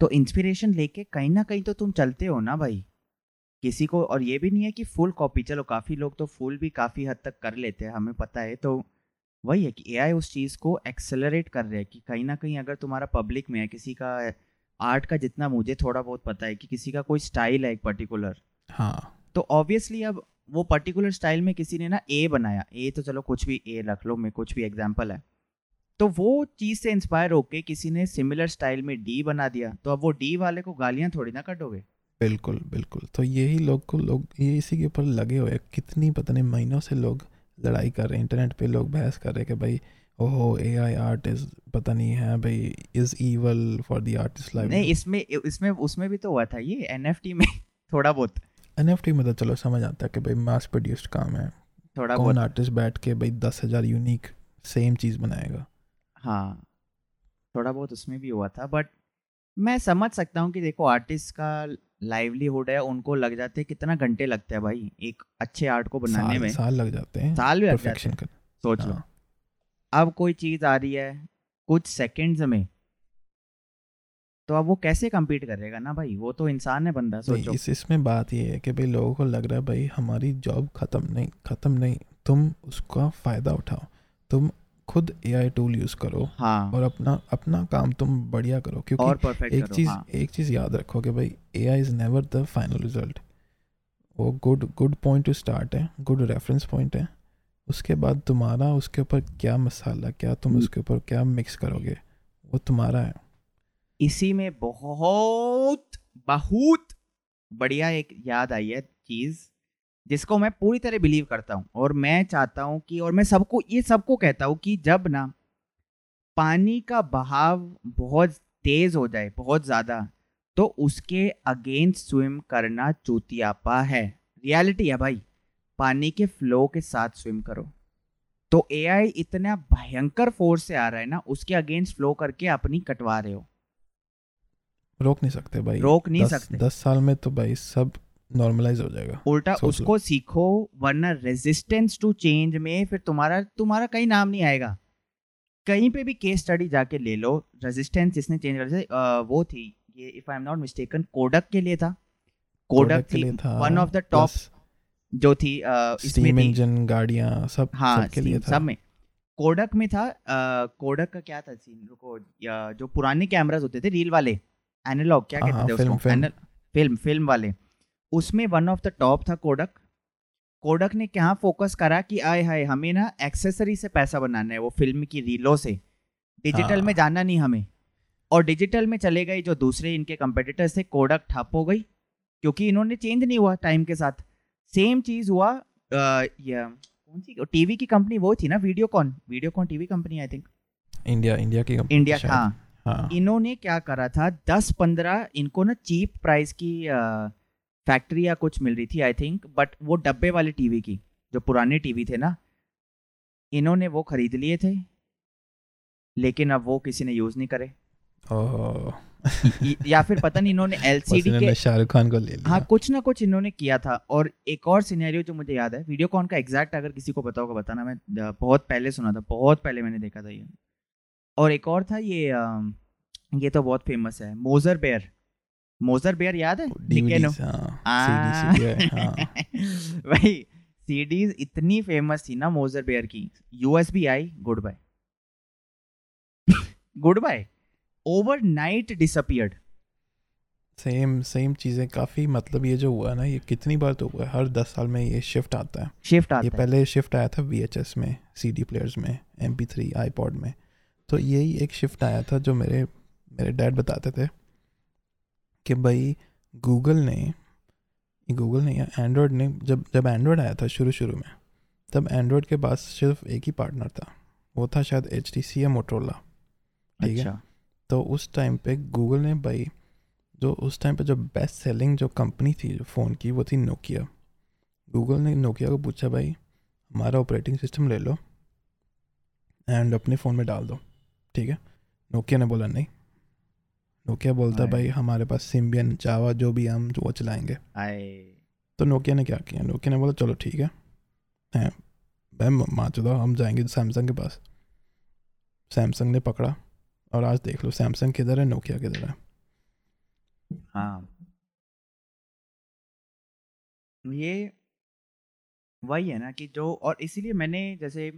तो इंस्पिरेशन लेके कहीं ना कहीं तो तुम चलते हो ना भाई। किसी को और ये भी नहीं है कि फुल कॉपी चलो काफ़ी लोग तो फुल भी काफ़ी हद तक कर लेते हैं हमें पता है तो वही है कि एआई उस चीज़ को एक्सेलरेट कर रहा है कि कहीं ना कहीं अगर तुम्हारा पब्लिक में है किसी का आर्ट का जितना मुझे थोड़ा बहुत पता है कि किसी का कोई स्टाइल है एक पर्टिकुलर हाँ। तो ऑब्वियसली अब वो पर्टिकुलर स्टाइल में किसी ने ना ए बनाया। ए तो चलो कुछ भी ए रख लो मैं कुछ भी एग्ज़ाम्पल है। तो वो चीज़ से इंस्पायर होके किसी ने सिमिलर स्टाइल में डी बना दिया तो अब वो डी वाले को गालियाँ थोड़ी ना कटोगे। बिल्कुल बिल्कुल। तो यही लोग को लोग ये इसी के ऊपर लगे हुए हैं। कितनी पता नहीं महीनों से लोग लड़ाई कर रहे हैं। इंटरनेट पे लोग बहस कर रहे हैं कि भाई ओहो ए आई आर्ट इज़ पता नहीं है भाई is evil for the artist life नहीं इसमें इसमें उसमें भी तो हुआ था। ये एनएफटी में थोड़ा बहुत। एन टी मतलब चलो समझ आता है कि भाई मास प्रोड्यूस्ड काम है। थोड़ा कौन आर्टिस्ट बैठ के भाई दस हज़ार यूनिक सेम चीज़ बनाएगा? हाँ। थोड़ा बहुत उसमें भी हुआ था। बट मैं समझ सकता हूँ कि देखो आर्टिस्ट का लाइवलीहुड है उनको लग जाते हैं कितना घंटे लगते हैं भाई एक अच्छे आर्ट को बनाने साल, में। साल लग जाते हैं साल भी लग जाते हैं। सोच लो। हाँ, अब कोई चीज़ आ रही है कुछ सेकंड्स में तो अब वो कैसे कम्पीट करेगा ना भाई? वो तो इंसान है बंदा सोचो। इस इसमें बात ये है कि भाई लोगों को लग रहा है भाई हमारी जॉब ख़त्म नहीं ख़त्म नहीं। तुम उसका फ़ायदा उठाओ। तुम खुद एआई टूल यूज़ करो हाँ। और अपना अपना काम तुम बढ़िया करो क्योंकि और एक चीज़ हाँ। एक चीज़ याद रखो कि भाई AI is never the final result वो good good point to start है गुड रेफरेंस पॉइंट है। उसके बाद तुम्हारा उसके ऊपर क्या मसाला क्या तुम हम्म। उसके ऊपर क्या मिक्स करोगे वो तुम्हारा है। इसी में बहुत बहुत बढ़िया एक याद आई है चीज़। जिसको मैं पूरी तरह बिलीव करता हूँ और मैं चाहता हूँ कि और मैं सबको ये सबको कहता हूँ कि जब ना पानी का बहाव बहुत तेज हो जाए बहुत ज़्यादा तो उसके अगेंस्ट स्विम करना चूतियापा है। रियलिटी है भाई। पानी के फ्लो के साथ स्विम करो। तो एआई इतना भयंकर फोर्स से आ रहा है ना उसके अगेंस्ट फ्लो करके अपनी कटवा रहे हो। रोक नहीं सकते भाई। रोक नहीं दस, सकते। दस साल में तो भाई सब नॉर्मलाइज हो जाएगा। उल्टा। उसको सीखो वरना रेजिस्टेंस टू चेंज में फिर तुम्हारा तुम्हारा कहीं नाम नहीं आएगा। कहीं पे भी केस स्टडी जाके ले लो रेजिस्टेंस जिसने चेंज कर वो थी ये if I am not mistaken Kodak के लिए था। कोडक थी वन ऑफ़ द टॉप जो थी इसमें स्टीम इंजन गाड़ियाँ सब हाँ सबके लिए था। सब में। कोडक में था कोडक का क्या था सीन रुको जो पुराने कैमरास होते थे रील वाले एनालॉग क्या हाँ, कहते हाँ, थे उसको फ़िल्म फ़िल्म वाले। उसमें वन ऑफ़ द टॉप था कोडक। कोडक ने क्या फोकस करा कि आय हाय हमें ना एक्सेसरी से पैसा बनाना है वो फ़िल्म की रीलों से। डिजिटल में हाँ। जाना नहीं हमें। और डिजिटल में चले गए जो दूसरे इनके कंपेटिटर्स थे कोडक ठप हो गई क्योंकि इन्होंने चेंज नहीं हुआ टाइम के साथ। सेम चीज़ हुआ कौन सी टीवी की कंपनी वो थी ना Videocon Videocon TV company I think India India की इंडिया हाँ। हाँ। इन्होंने क्या करा था दस पंद्रह इनको ना चीप प्राइस की फैक्ट्री या कुछ मिल रही थी आई थिंक बट वो डब्बे वाले टीवी की जो पुराने टीवी थे ना इन्होंने वो खरीद लिए थे लेकिन अब वो किसी ने यूज़ नहीं करे। इ- या फिर पता नहीं इन्होंने एलसीडी के शाहरुख खान को ले लिया। हाँ कुछ ना कुछ इन्होंने किया था और एक और सिनेरियो जो मुझे याद है वीडियो कॉन का एग्जैक्ट अगर किसी को पता होगा बताना मैं बहुत पहले सुना था बहुत पहले मैंने देखा था ये। और एक और था ये ये तो बहुत फ़ेमस है मोजर बेयर मोजर बेयर याद है? DVDs, हाँ. CD, हाँ. भाई सीडीज इतनी फ़ेमस थी ना मोजर बेयर की. यूएसबी आई goodbye goodbye overnight disappeared same same चीज़ें काफ़ी मतलब ये जो हुआ ना ये कितनी बार तो हुआ है? हर दस साल में ये शिफ्ट आता है. शिफ्ट आता ये है. पहले शिफ्ट आया था वीएचएस में सी डी प्लेयर्स में एम पी थ्री आईपॉड में. तो यही एक शिफ्ट आया था जो मेरे मेरे डैड बताते थे. कि भाई गूगल ने गूगल ने या एंड्रॉयड ने जब जब एंड्रॉयड आया था शुरू शुरू में तब एंड्रॉयड के पास सिर्फ़ एक ही पार्टनर था। वो था शायद एच टी सी या मोटरोला ठीक है? अच्छा। तो उस टाइम पे गूगल ने भाई जो उस टाइम पे जो बेस्ट सेलिंग जो कंपनी थी जो फ़ोन की वो थी नोकिया गूगल ने नोकिया को पूछा भाई हमारा ऑपरेटिंग सिस्टम ले लो एंड अपने फ़ोन में डाल दो। ठीक है? नोकिया ने बोला नहीं। नोकिया बोलता Right. भाई हमारे पास सिम्बियन जावा जो भी हम वो चलाएँगे। आए। तो नोकिया ने क्या किया? नोकिया ने बोला चलो ठीक है। हैं। मैं मान चलो हम जाएँगे सैमसंग के पास। सैमसंग ने पकड़ा और आज देख लो सैमसंग किधर है नोकिया किधर है? हाँ। ये वही है ना कि जो और इसीलिए मैंने जैसे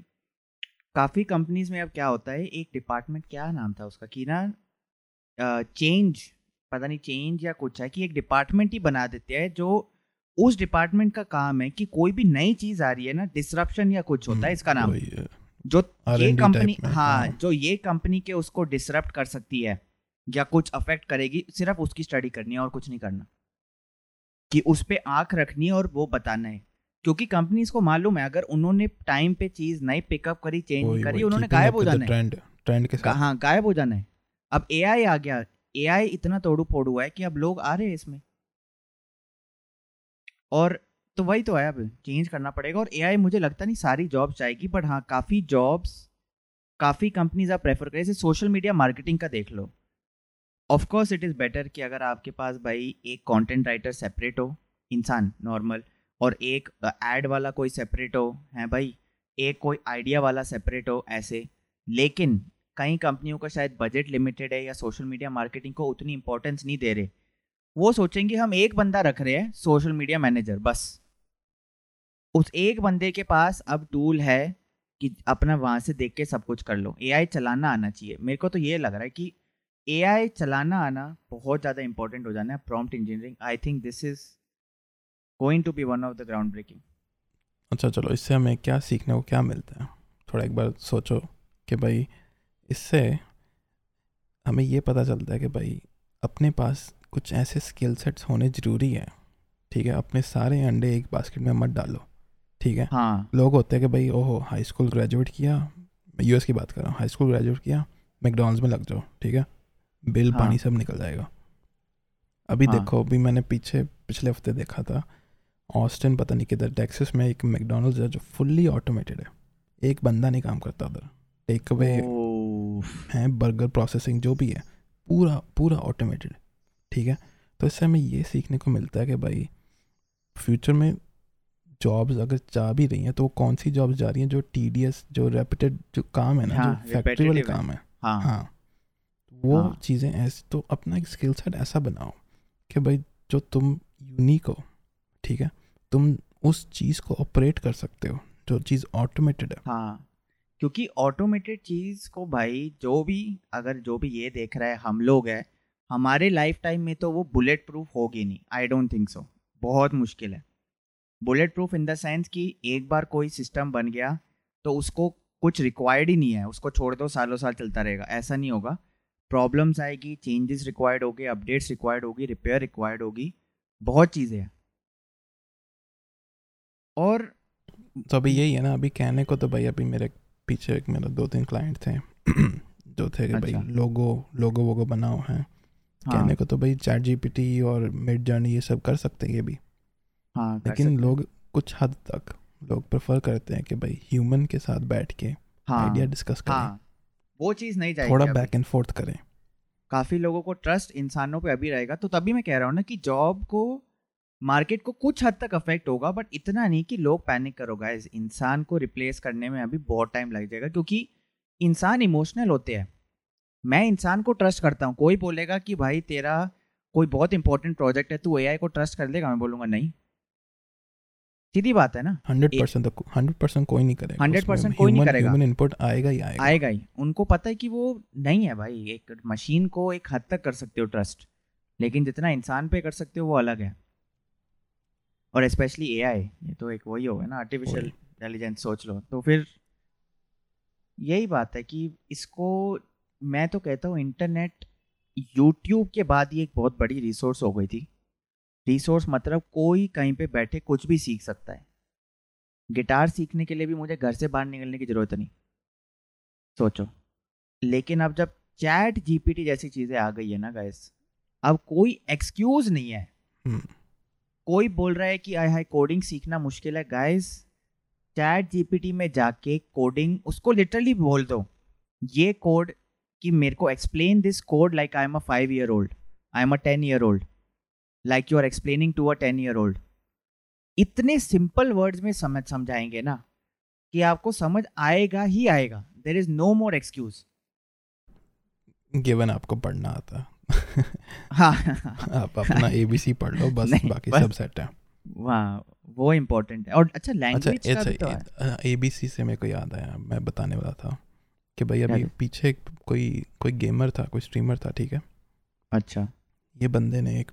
काफ़ी कंपनीज़ में अब क्या होता है एक डिपार्टमेंट क्या नाम था उसका कि ना चेंज पता नहीं चेंज या कुछ है कि एक डिपार्टमेंट ही बना देते हैं जो उस डिपार्टमेंट का काम है कि कोई भी नई चीज़ आ रही है ना डिसरप्शन या कुछ होता है इसका नाम। जो ये कंपनी हाँ हाँ। जो ये कंपनी के उसको डिसरप्ट कर सकती है या कुछ अफेक्ट करेगी सिर्फ़ उसकी स्टडी करनी है और कुछ नहीं करना। कि उस पे आँख रखनी है और वो बताना है। क्योंकि कंपनीज़ को मालूम है अगर उन्होंने टाइम पे चीज़ नहीं पिकअप करी चेंज करी उन्होंने गायब हो जाना है। ट्रेंड ट्रेंड के साथ। कहाँ गायब हो जाना है। अब एआई आ गया। एआई इतना तोड़ू फोड़ू है कि अब लोग आ रहे हैं इसमें। और तो वही तो है, अब चेंज करना पड़ेगा और एआई मुझे लगता नहीं सारी जॉब्स जाएगी बट हाँ काफ़ी जॉब्स काफ़ी कंपनीज़ आप प्रेफर करें। जैसे सोशल मीडिया मार्केटिंग का देख लो। Of course it is better कि अगर आपके पास भाई एक कंटेंट राइटर सेपरेट हो, इंसान नॉर्मल और एक एड वाला कोई सेपरेट हो, है भाई, एक कोई आइडिया वाला सेपरेट हो ऐसे। लेकिन कई कंपनियों का शायद बजट लिमिटेड है या सोशल मीडिया मार्केटिंग को उतनी इंपॉर्टेंस नहीं दे रहे। वो सोचेंगे हम एक बंदा रख रहे हैं सोशल मीडिया मैनेजर बस। उस एक बंदे के पास अब टूल है कि अपना वहाँ से देख के सब कुछ कर लो। एआई चलाना आना चाहिए। मेरे को तो ये लग रहा है कि एआई चलाना आना बहुत ज़्यादा इंपॉर्टेंट हो जाना है prompt engineering I think this is going to be one of the groundbreaking अच्छा चलो, इससे हमें क्या सीखने को क्या मिलता है? थोड़ा एक बार सोचो कि भाई इससे हमें ये पता चलता है कि भाई अपने पास कुछ ऐसे स्किल सेट्स होने ज़रूरी है ठीक है? अपने सारे अंडे एक बास्केट में मत डालो ठीक है? हाँ। लोग होते हैं कि भाई ओहो हाई स्कूल ग्रेजुएट किया मैं यूएस की बात कर रहा हूँ हाई स्कूल ग्रेजुएट किया मैकडॉनल्ड्स में लग जाओ ठीक है? बिल हाँ। पानी सब निकल जाएगा। अभी हाँ। देखो अभी मैंने पीछे पिछले हफ़्ते देखा था ऑस्टिन पता नहीं किधर टेक्सास में एक मैकडोनल्ड्स है जो फुल्ली ऑटोमेटेड है। एक बंदा नहीं काम करता उधर। टेक अवे है बर्गर प्रोसेसिंग जो भी है पूरा पूरा ऑटोमेटेड ठीक है? तो इससे हमें ये सीखने को मिलता है कि भाई फ्यूचर में जॉब्स अगर जा भी रही हैं तो वो कौन सी जॉब्स जा रही हैं जो टीडीएस जो रेपिटेड जो काम है ना हाँ, जो फैक्ट्री वाले काम है। हाँ। हाँ। वो हाँ। चीज़ें ऐसे तो अपना एक स्किल सेट ऐसा बनाओ कि भाई जो तुम यूनिक हो ठीक है? तुम उस चीज़ को ऑपरेट कर सकते हो जो चीज़ ऑटोमेटेड है। हाँ। क्योंकि ऑटोमेटेड चीज़ को भाई जो भी, अगर जो भी ये देख रहा है हम लोग हैं, हमारे लाइफ टाइम में तो वो बुलेट प्रूफ होगी नहीं। आई डोंट थिंक सो बहुत मुश्किल है। Bullet proof in the sense कि एक बार कोई सिस्टम बन गया तो उसको कुछ रिक्वायर्ड ही नहीं है। उसको छोड़ दो सालों साल चलता रहेगा। ऐसा नहीं होगा। प्रॉब्लम्स आएगी चेंजेस रिक्वायर्ड होगी अपडेट्स रिक्वायर्ड होगी रिपेयर रिक्वायर्ड होगी। बहुत चीज़ें हैं। और तो अभी यही है ना, अभी कहने को तो भाई, अभी मेरे पीछे एक मेरा दो तीन क्लाइंट थे जो थे कि भाई अच्छा। लोगो लोगो वोगो बनाओ हैं। हाँ। कहने को तो भाई चैट जीपीटी और मिड जर्नी ये सब कर सकते हैं ये भी। हाँ लेकिन लोग कुछ हद तक लोग प्रेफर करते हैं कि भाई ह्यूमन के साथ बैठ के हाँ। आइडिया डिस्कस करें। हाँ वो चीज़ नहीं जाएगी थोड़ा बैक एंड फोर्थ करें। काफ़ी लोगों को ट्रस्ट इंसानों पे अभी रहेगा तो तभी मैं कह रहा हूँ ना कि जॉब को मार्केट को कुछ हद तक अफेक्ट होगा बट इतना नहीं कि लोग पैनिक करो गाइस इंसान को रिप्लेस करने में अभी बहुत टाइम लग जाएगा क्योंकि इंसान इमोशनल होते हैं। मैं इंसान को ट्रस्ट करता हूँ। कोई बोलेगा कि भाई तेरा कोई बहुत इंपॉर्टेंट प्रोजेक्ट है तू एआई को ट्रस्ट कर देगा मैं बोलूँगा नहीं। सीधी बात है ना? हंड्रेड परसेंट हंड्रेड परसेंट कोई नहीं करेगा। 100% कोई नहीं करेगा। ह्यूमन इनपुट आएगा ही आएगा। आएगा ही। उनको पता है कि वो नहीं है भाई। एक मशीन को एक हद तक कर सकते हो ट्रस्ट लेकिन जितना इंसान पे कर सकते हो वो अलग है। और स्पेशली एआई ये तो एक वही होगा ना आर्टिफिशियल इंटेलिजेंस सोच लो। तो फिर यही बात है कि इसको मैं तो कहता हूँ इंटरनेट यूट्यूब के बाद ही एक बहुत बड़ी रिसोर्स हो गई थी। रिसोर्स मतलब कोई कहीं पे बैठे कुछ भी सीख सकता है। गिटार सीखने के लिए भी मुझे घर से बाहर निकलने की ज़रूरत नहीं। सोचो। लेकिन अब जब चैट जीपीटी जैसी चीज़ें आ गई है ना गैस अब कोई एक्सक्यूज नहीं है। हम्म। कोई बोल रहा है कि आई हाई कोडिंग सीखना मुश्किल है। गाइस चैट जीपीटी में जाके कोडिंग उसको लिटरली बोल दो। ये कोड कि मेरे को explain this code like I am a five year old I am a ten year old like you are explaining to a ten year old इतने सिंपल वर्ड्स में समझ, समझाएँगे ना कि आपको समझ आएगा ही आएगा। There is no more excuse given आपको पढ़ना आता हाँ। आप अपना एबीसी पढ़ लो बस बाकी सब सेट है। वाह वो इम्पोर्टेंट है। और अच्छा अच्छा लैंग्वेज का भी तो अच्छा एबीसी से मेरे को याद आया मैं बताने वाला था कि भाई अभी पीछे कोई कोई गेमर था कोई स्ट्रीमर था ठीक है? अच्छा। ये बंदे ने एक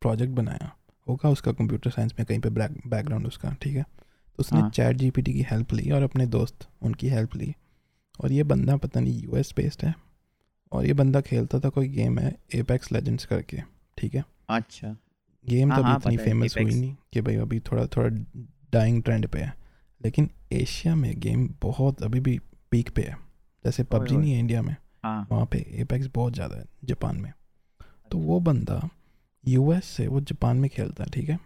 प्रोजेक्ट बनाया होगा उसका कंप्यूटर साइंस में कहीं पे बैकग्राउंड उसका ठीक है? तो उसने हाँ। चैट जीपीटी की हेल्प ली और अपने दोस्त उनकी हेल्प ली। और ये बंदा पता नहीं यूएस बेस्ड है और ये बंदा खेलता था कोई गेम है एपेक्स लेजेंड्स करके ठीक है? अच्छा। गेम तो अभी इतनी फ़ेमस हुई नहीं कि भाई अभी थोड़ा थोड़ा डाइंग ट्रेंड पे है। लेकिन एशिया में गेम बहुत अभी भी पीक पे है। जैसे पबजी नहीं है इंडिया में हाँ। वहाँ पे एपेक्स बहुत ज़्यादा है जापान में। तो वो बंदा यूएस से वो जापान में खेलता है ठीक है?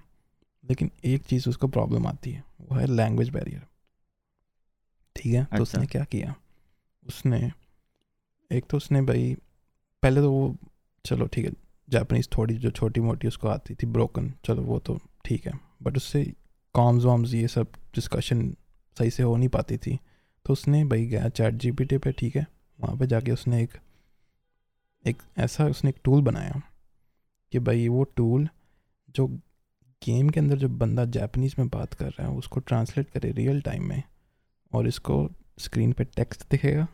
लेकिन एक चीज़ उसको प्रॉब्लम आती है वो है लैंग्वेज बैरियर ठीक है? तो उसने अच्छा। क्या किया? उसने एक तो उसने भाई, पहले तो वो, चलो ठीक है जापानीज थोड़ी जो छोटी मोटी उसको आती थी ब्रोकन चलो वो तो ठीक है। बट उससे कॉम्स वॉम्स ये सब डिस्कशन सही से हो नहीं पाती थी। तो उसने भाई गया चैट जी पी टी पे, ठीक है, वहाँ पे जाके उसने एक एक ऐसा उसने एक टूल बनाया कि भाई वो टूल जो गेम के अंदर जो बंदा जापनीज़ में बात कर रहा है, उसको ट्रांसलेट करे रियल टाइम में और इसको स्क्रीन पे टेक्स्ट दिखेगा।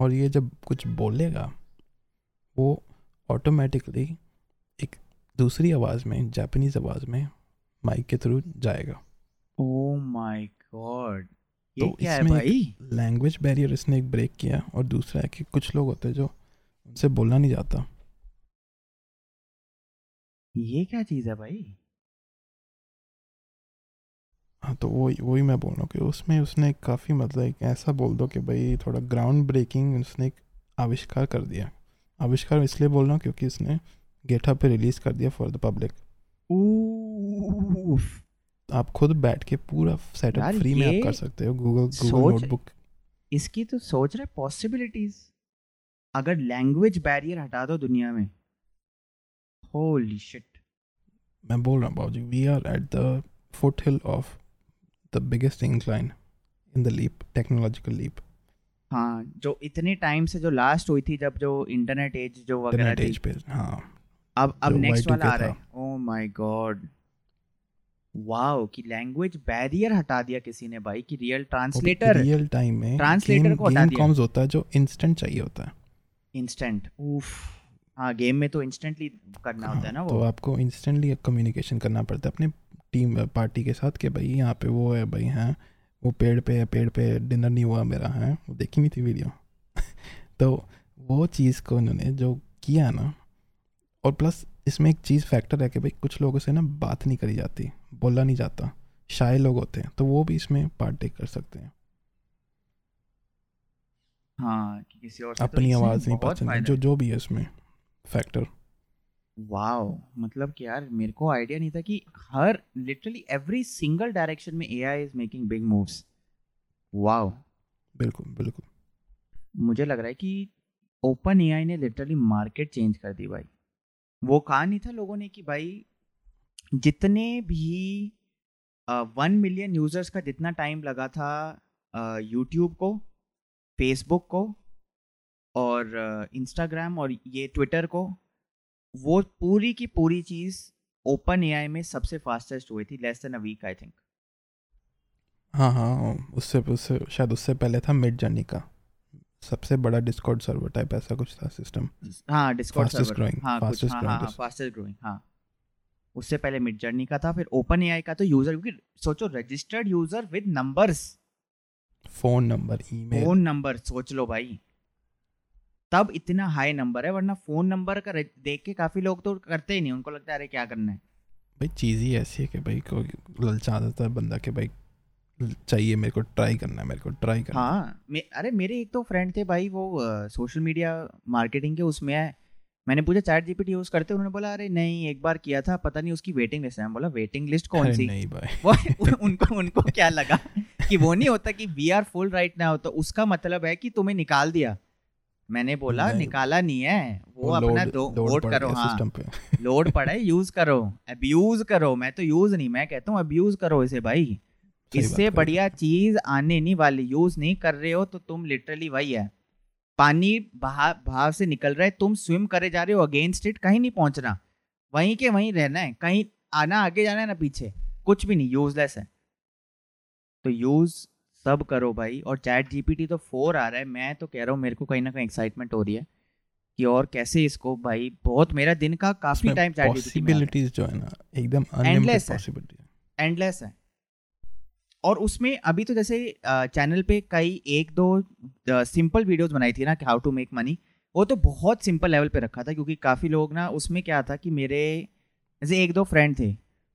और ये जब कुछ बोलेगा वो ऑटोमेटिकली एक दूसरी आवाज़ में जापानीज़ आवाज़ में माइक के थ्रू जाएगा। ओ माय गॉड तो क्या है इसमें भाई? लैंग्वेज बैरियर इसने एक ब्रेक किया और दूसरा है कि कुछ लोग होते हैं जो उनसे बोलना नहीं जाता ये क्या चीज़ है भाई? हाँ तो वही वही मैं बोल रहा हूँ कि उसमें उसने काफ़ी मतलब एक ऐसा बोल दो कि भाई थोड़ा ग्राउंड ब्रेकिंग उसने एक आविष्कार कर दिया। आविष्कार इसलिए बोल रहा हूँ क्योंकि इसने गेटअप पे रिलीज़ कर दिया फॉर द पब्लिक आप खुद बैठ के पूरा सेटअप फ्री में आप कर सकते हो गूगल गूगल नोटबुक इसकी तो सोच रहे पॉसिबिलिटीज अगर लैंग्वेज बैरियर हटा दो दुनिया में। होली शिट मैं बोल रहा हूँ बाबूजी we are at the foothill of the biggest incline in the leap technological leap हाँ जो इतने टाइम से जो लास्ट हुई थी जब जो इंटरनेट एज जो वगैरह थी। एज पे हाँ। अब अब नेक्स्ट वाला आ रहा है। ओह माय गॉड वाओ कि लैंग्वेज बैरियर हटा दिया किसी ने भाई कि रियल ट्रांसलेटर रियल टाइम में Translator गेम को हटा दिया। कॉम्स होता है जो इंस्टेंट चाहिए होता है। इंस्टेंट उफ हाँ गेम में तो इंस्टेंटली करना होता है ना हाँ, वो। तो आपको इंस्टेंटली कम्युनिकेशन करना पड़ता है। अपने टीम पार्टी के साथ कि भाई यहाँ पे वो है भाई हैं वो पेड़ पे है पेड़ पे डिनर नहीं हुआ मेरा है वो देखी नहीं थी वीडियो तो वो चीज़ को उन्होंने जो किया ना और प्लस इसमें एक चीज़ फैक्टर है कि भाई कुछ लोगों से ना बात नहीं करी जाती बोला नहीं जाता शाये लोग होते हैं तो वो भी इसमें पार्ट टेक कर सकते हैं। हाँ कि किसी और से तो अपनी इसमें आवाज़ नहीं बहुत जो जो भी है इसमें फैक्टर वाओ। मतलब कि यार मेरे को आइडिया नहीं था कि हर लिटरली एवरी सिंगल डायरेक्शन में AI is making big moves wow. बिल्कुल बिल्कुल। मुझे लग रहा है कि ओपन एआई ने लिटरली मार्केट चेंज कर दी भाई। वो कहा नहीं था लोगों ने कि भाई जितने भी वन मिलियन यूज़र्स का जितना टाइम लगा था यूट्यूब को फेसबुक को और इंस्टाग्राम और ये ट्विटर को वो पूरी की पूरी चीज़ ओपन एआई में सबसे फास्टेस्ट हुई थी less than a week I think हाँ हाँ उससे उससे शायद उससे पहले था मिड जर्नी का। सबसे बड़ा डिस्कॉर्ड सर्वर टाइप ऐसा कुछ था सिस्टम हाँ डिस्कॉर्ड सर्वर growing, हाँ कुछ fastest हाँ हाँ फास्टेस्ट ग्रोइंग हाँ। उससे पहले मिड जर्नी का था फिर ओपन एआई का तो यूज़र क्योंकि सोचो registered user with numbers phone number email phone number सोच लो भाई। तब इतना हाई नंबर है वरना फ़ोन नंबर का देख के काफ़ी लोग तो करते ही नहीं उनको लगता है अरे क्या करना है? भाई चीज़ ही ऐसी है कि भाई कोई ललचा देता है बंदा कि भाई चाहिए मेरे को ट्राई करना है मेरे को ट्राई करना हाँ। मे, अरे मेरे एक तो फ्रेंड थे भाई वो सोशल मीडिया मार्केटिंग के उसमें है मैंने पूछा चैट जीपीटी यूज़ करते उन्होंने बोला अरे नहीं एक बार किया था पता नहीं उसकी वेटिंग लिस्ट है। बोला वेटिंग लिस्ट कौन सी? नहीं भाई। वो उन- उनको उनको क्या लगा कि वो नहीं होता कि we are full right now तो उसका मतलब है कि तुम्हें निकाल दिया। मैंने बोला नहीं। निकाला नहीं है वो, वो अपना दो लोड वोट करो हाँ। लोड पड़ा है यूज़ करो अब्यूज करो मैं तो यूज़ नहीं मैं कहता हूँ अब्यूज करो इसे भाई। इससे बढ़िया चीज़ आने नहीं वाली यूज़ नहीं कर रहे हो तो तुम लिटरली वही है। पानी बहा भाव से निकल रहा है तुम स्विम करे जा रहे हो अगेंस्ट इट कहीं नहीं पहुँचना। वहीं के वहीं रहना है कहीं आना आगे जाना है ना पीछे कुछ भी नहीं यूजलेस है। तो यूज़ सब करो भाई। और चैट जीपीटी तो फोर आ रहा है। मैं तो कह रहा हूँ मेरे को कहीं ना कहीं एक्साइटमेंट हो रही है कि और कैसे इसको भाई बहुत मेरा दिन का काफ़ी टाइम चैट जीपीटी पॉसिबिलिटीज जो है ना एकदम। पॉसिबिलिटी एंडलेस है। और उसमें अभी तो जैसे चैनल पे कई एक दो सिंपल वीडियोस बनाई थी ना कि हाउ टू मेक मनी वो तो बहुत सिंपल लेवल पे रखा था क्योंकि काफ़ी लोग ना उसमें क्या था कि मेरे जैसे एक दो फ्रेंड थे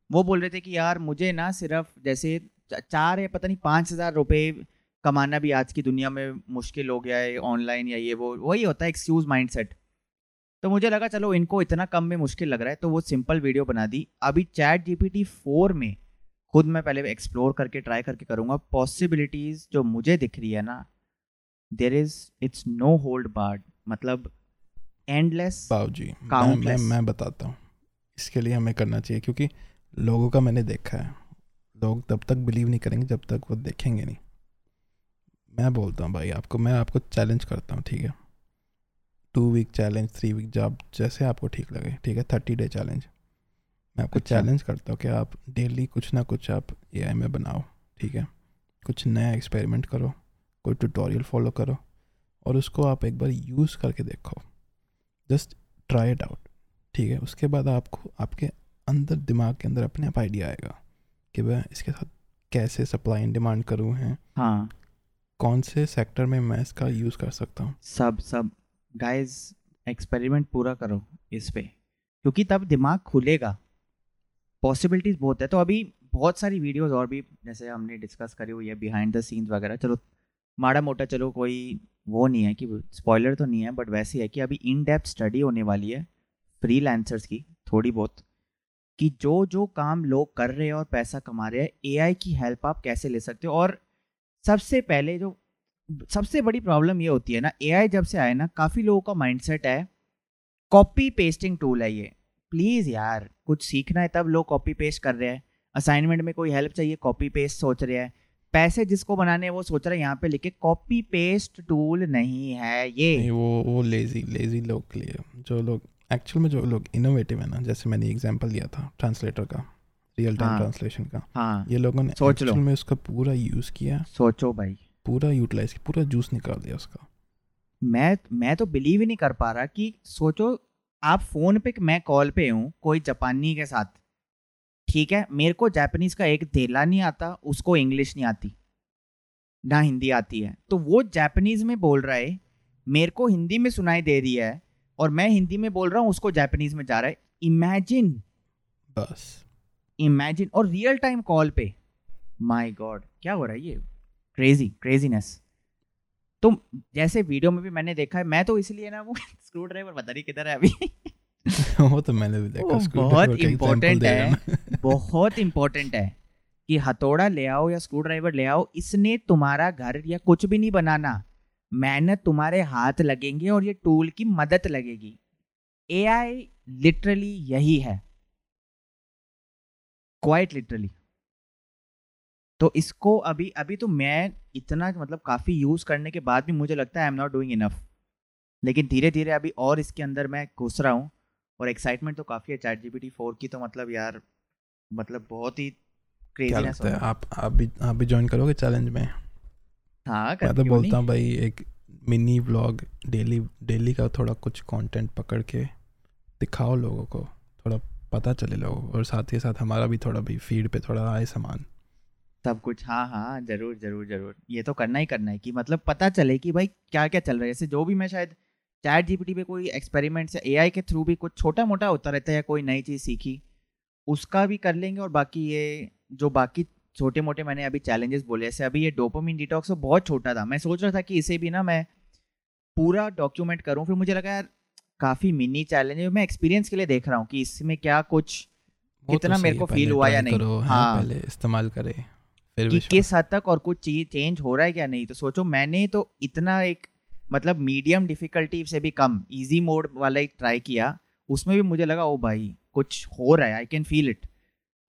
वो बोल रहे थे कि यार मुझे ना सिर्फ़ जैसे चार या पता नहीं पाँच हज़ार रुपये कमाना भी आज की दुनिया में मुश्किल हो गया है ऑनलाइन या ये वो वही होता है एक्सक्यूज माइंडसेट तो मुझे लगा चलो इनको इतना कम में मुश्किल लग रहा है तो वो सिंपल वीडियो बना दी। अभी चैट जीपीटी फोर में खुद मैं पहले एक्सप्लोर करके ट्राई करके करूँगा। पॉसिबिलिटीज़ जो मुझे दिख रही है ना there is it's no hold barred मतलब एंडलेस बाबूजी मैं, मैं मैं बताता हूँ। इसके लिए हमें करना चाहिए क्योंकि लोगों का मैंने देखा है। लोग तब तक बिलीव नहीं करेंगे जब तक वो देखेंगे नहीं। मैं बोलता हूँ भाई आपको मैं आपको चैलेंज करता हूँ ठीक है? Two week challenge three week job जैसे आपको ठीक लगे ठीक है? थर्टी डे चैलेंज मैं आपको अच्छा। चैलेंज करता हूँ कि आप डेली कुछ ना कुछ आप ए में बनाओ ठीक है? कुछ नया एक्सपेरिमेंट करो कोई ट्यूटोरियल फॉलो करो और उसको आप एक बार यूज़ करके देखो। जस्ट ट्राई इट आउट ठीक है? उसके बाद आपको आपके अंदर दिमाग के अंदर अपने आप आइडिया आएगा। कि मैं इसके साथ कैसे सप्लाई एंड डिमांड करूँ हैं? हाँ। कौन से सेक्टर में मैं इसका यूज़ कर सकता हूँ? सब सब। गाइस एक्सपेरिमेंट पूरा करो इस पे। क्योंकि तब दिमाग खुलेगा। पॉसिबिलिटीज बहुत है। तो अभी बहुत सारी वीडियोस और भी जैसे हमने डिस्कस करी हुई है बिहाइंड द सीन्स वगैरह। चलो माड़ा मोटा चलो कोई वो नहीं है कि स्पॉइलर तो नहीं है बट वैसे है कि अभी इन डेप्थ स्टडी होने वाली है फ्री की थोड़ी बहुत। कि जो जो काम लोग कर रहे हैं और पैसा कमा रहे हैं एआई की हेल्प आप कैसे ले सकते हो? और सबसे पहले जो, सबसे बड़ी प्रॉब्लम ये होती है ना एआई जब से आए ना, काफ़ी लोगों का माइंडसेट है कॉपी पेस्टिंग टूल है ये। प्लीज़ यार, कुछ सीखना है तब लोग कॉपी पेस्ट कर रहे हैं। असाइनमेंट में कोई हेल्प चाहिए कॉपी पेस्ट सोच रहे हैं। पैसे जिसको बनाने वो सोच रहे हैं, यहाँ पे लिखे कॉपी पेस्ट टूल नहीं है ये। नहीं, वो वो लेजी लेजी लोग के लिए, जो लोग एक्चुअल में जो लोग इनोवेटिव है ना जैसे मैंने एग्ज़ाम्पल दिया था ट्रांसलेटर का रियल टाइम। ट्रांसलेशन का हाँ। ये लोगों ने सोच लो। में उसका पूरा यूज़ किया। सोचो भाई। पूरा यूटिलाइज किया पूरा जूस निकाल दिया उसका। मैं मैं तो बिलीव ही नहीं कर पा रहा कि सोचो आप फ़ोन पे मैं कॉल पे हूँ कोई जापानी के साथ। ठीक है मेरे को जापानीज का एक धेला नहीं आता उसको इंग्लिश नहीं आती। ना हिंदी आती है। तो वो जापानीज में बोल रहा है मेरे को हिंदी में सुनाई दे रही है और मैं हिंदी में बोल रहा हूँ उसको जापानीज में जा रहा है। इमेजिन बस। इमेजिन और रियल टाइम कॉल पे। माय गॉड क्या हो रहा है ये? क्रेजी क्रेजीनेस तो जैसे वीडियो में भी मैंने देखा है मैं तो इसलिए ना वो स्क्रू ड्राइवर पता नहीं किधर है अभी। वो तो मैंने भी देखा बहुत रहा है। बहुत इंपॉर्टेंट है कि हथौड़ा ले आओ या स्क्रू ड्राइवर ले आओ इसने तुम्हारा घर या कुछ भी नहीं बनाना। मेहनत तुम्हारे हाथ लगेंगे और ये टूल की मदद लगेगी। एआई लिटरली यही है। क्वाइट लिटरली तो इसको अभी अभी तो मैं इतना मतलब काफ़ी यूज़ करने के बाद भी मुझे लगता है I am not doing enough लेकिन धीरे धीरे अभी और इसके अंदर मैं घुस रहा हूँ और एक्साइटमेंट तो काफ़ी है। चैट जीपीटी फोर की तो मतलब यार मतलब बहुत ही क्रेजीनेस है आप आप भी आप भी ज्वाइन करोगे चैलेंज में? हाँ मैं तो बोलता हूँ भाई एक मिनी व्लॉग डेली डेली का थोड़ा कुछ कंटेंट पकड़ के दिखाओ लोगों को। थोड़ा पता चले लोगों को और साथ ही साथ हमारा भी थोड़ा भी फ़ीड पे थोड़ा आए सामान। सब कुछ हाँ हाँ ज़रूर ज़रूर ज़रूर। ये तो करना ही करना है कि मतलब पता चले कि भाई क्या क्या चल रहा है। जैसे जो भी मैं शायद चैट जीपीटी पे कोई एक्सपेरिमेंट से एआई के थ्रू भी कुछ छोटा मोटा होता रहता है या कोई नई चीज़ सीखी उसका भी कर लेंगे और बाकी ये जो बाकी छोटे मोटे मैंने अभी चैलेंजेस बोले जैसे अभी ये डोपामिन डिटॉक्स वो बहुत छोटा था मैं सोच रहा था कि इसे भी ना मैं पूरा डॉक्यूमेंट करूँ फिर मुझे लगा यार काफ़ी मिनी चैलेंज मैं एक्सपीरियंस के लिए देख रहा हूँ कि इसमें क्या कुछ तो कितना मेरे को है, पहले हुआ या नहीं। करो, हाँ। पहले इस्तेमाल करे फिर कि किस हद तक और कुछ चीज़ चेंज हो रहा है क्या नहीं तो सोचो मैंने तो इतना एक मतलब मीडियम डिफिकल्टी से भी कम इजी मोड वाला एक ट्राई किया उसमें भी मुझे लगा ओ भाई कुछ हो रहा है आई कैन फील इट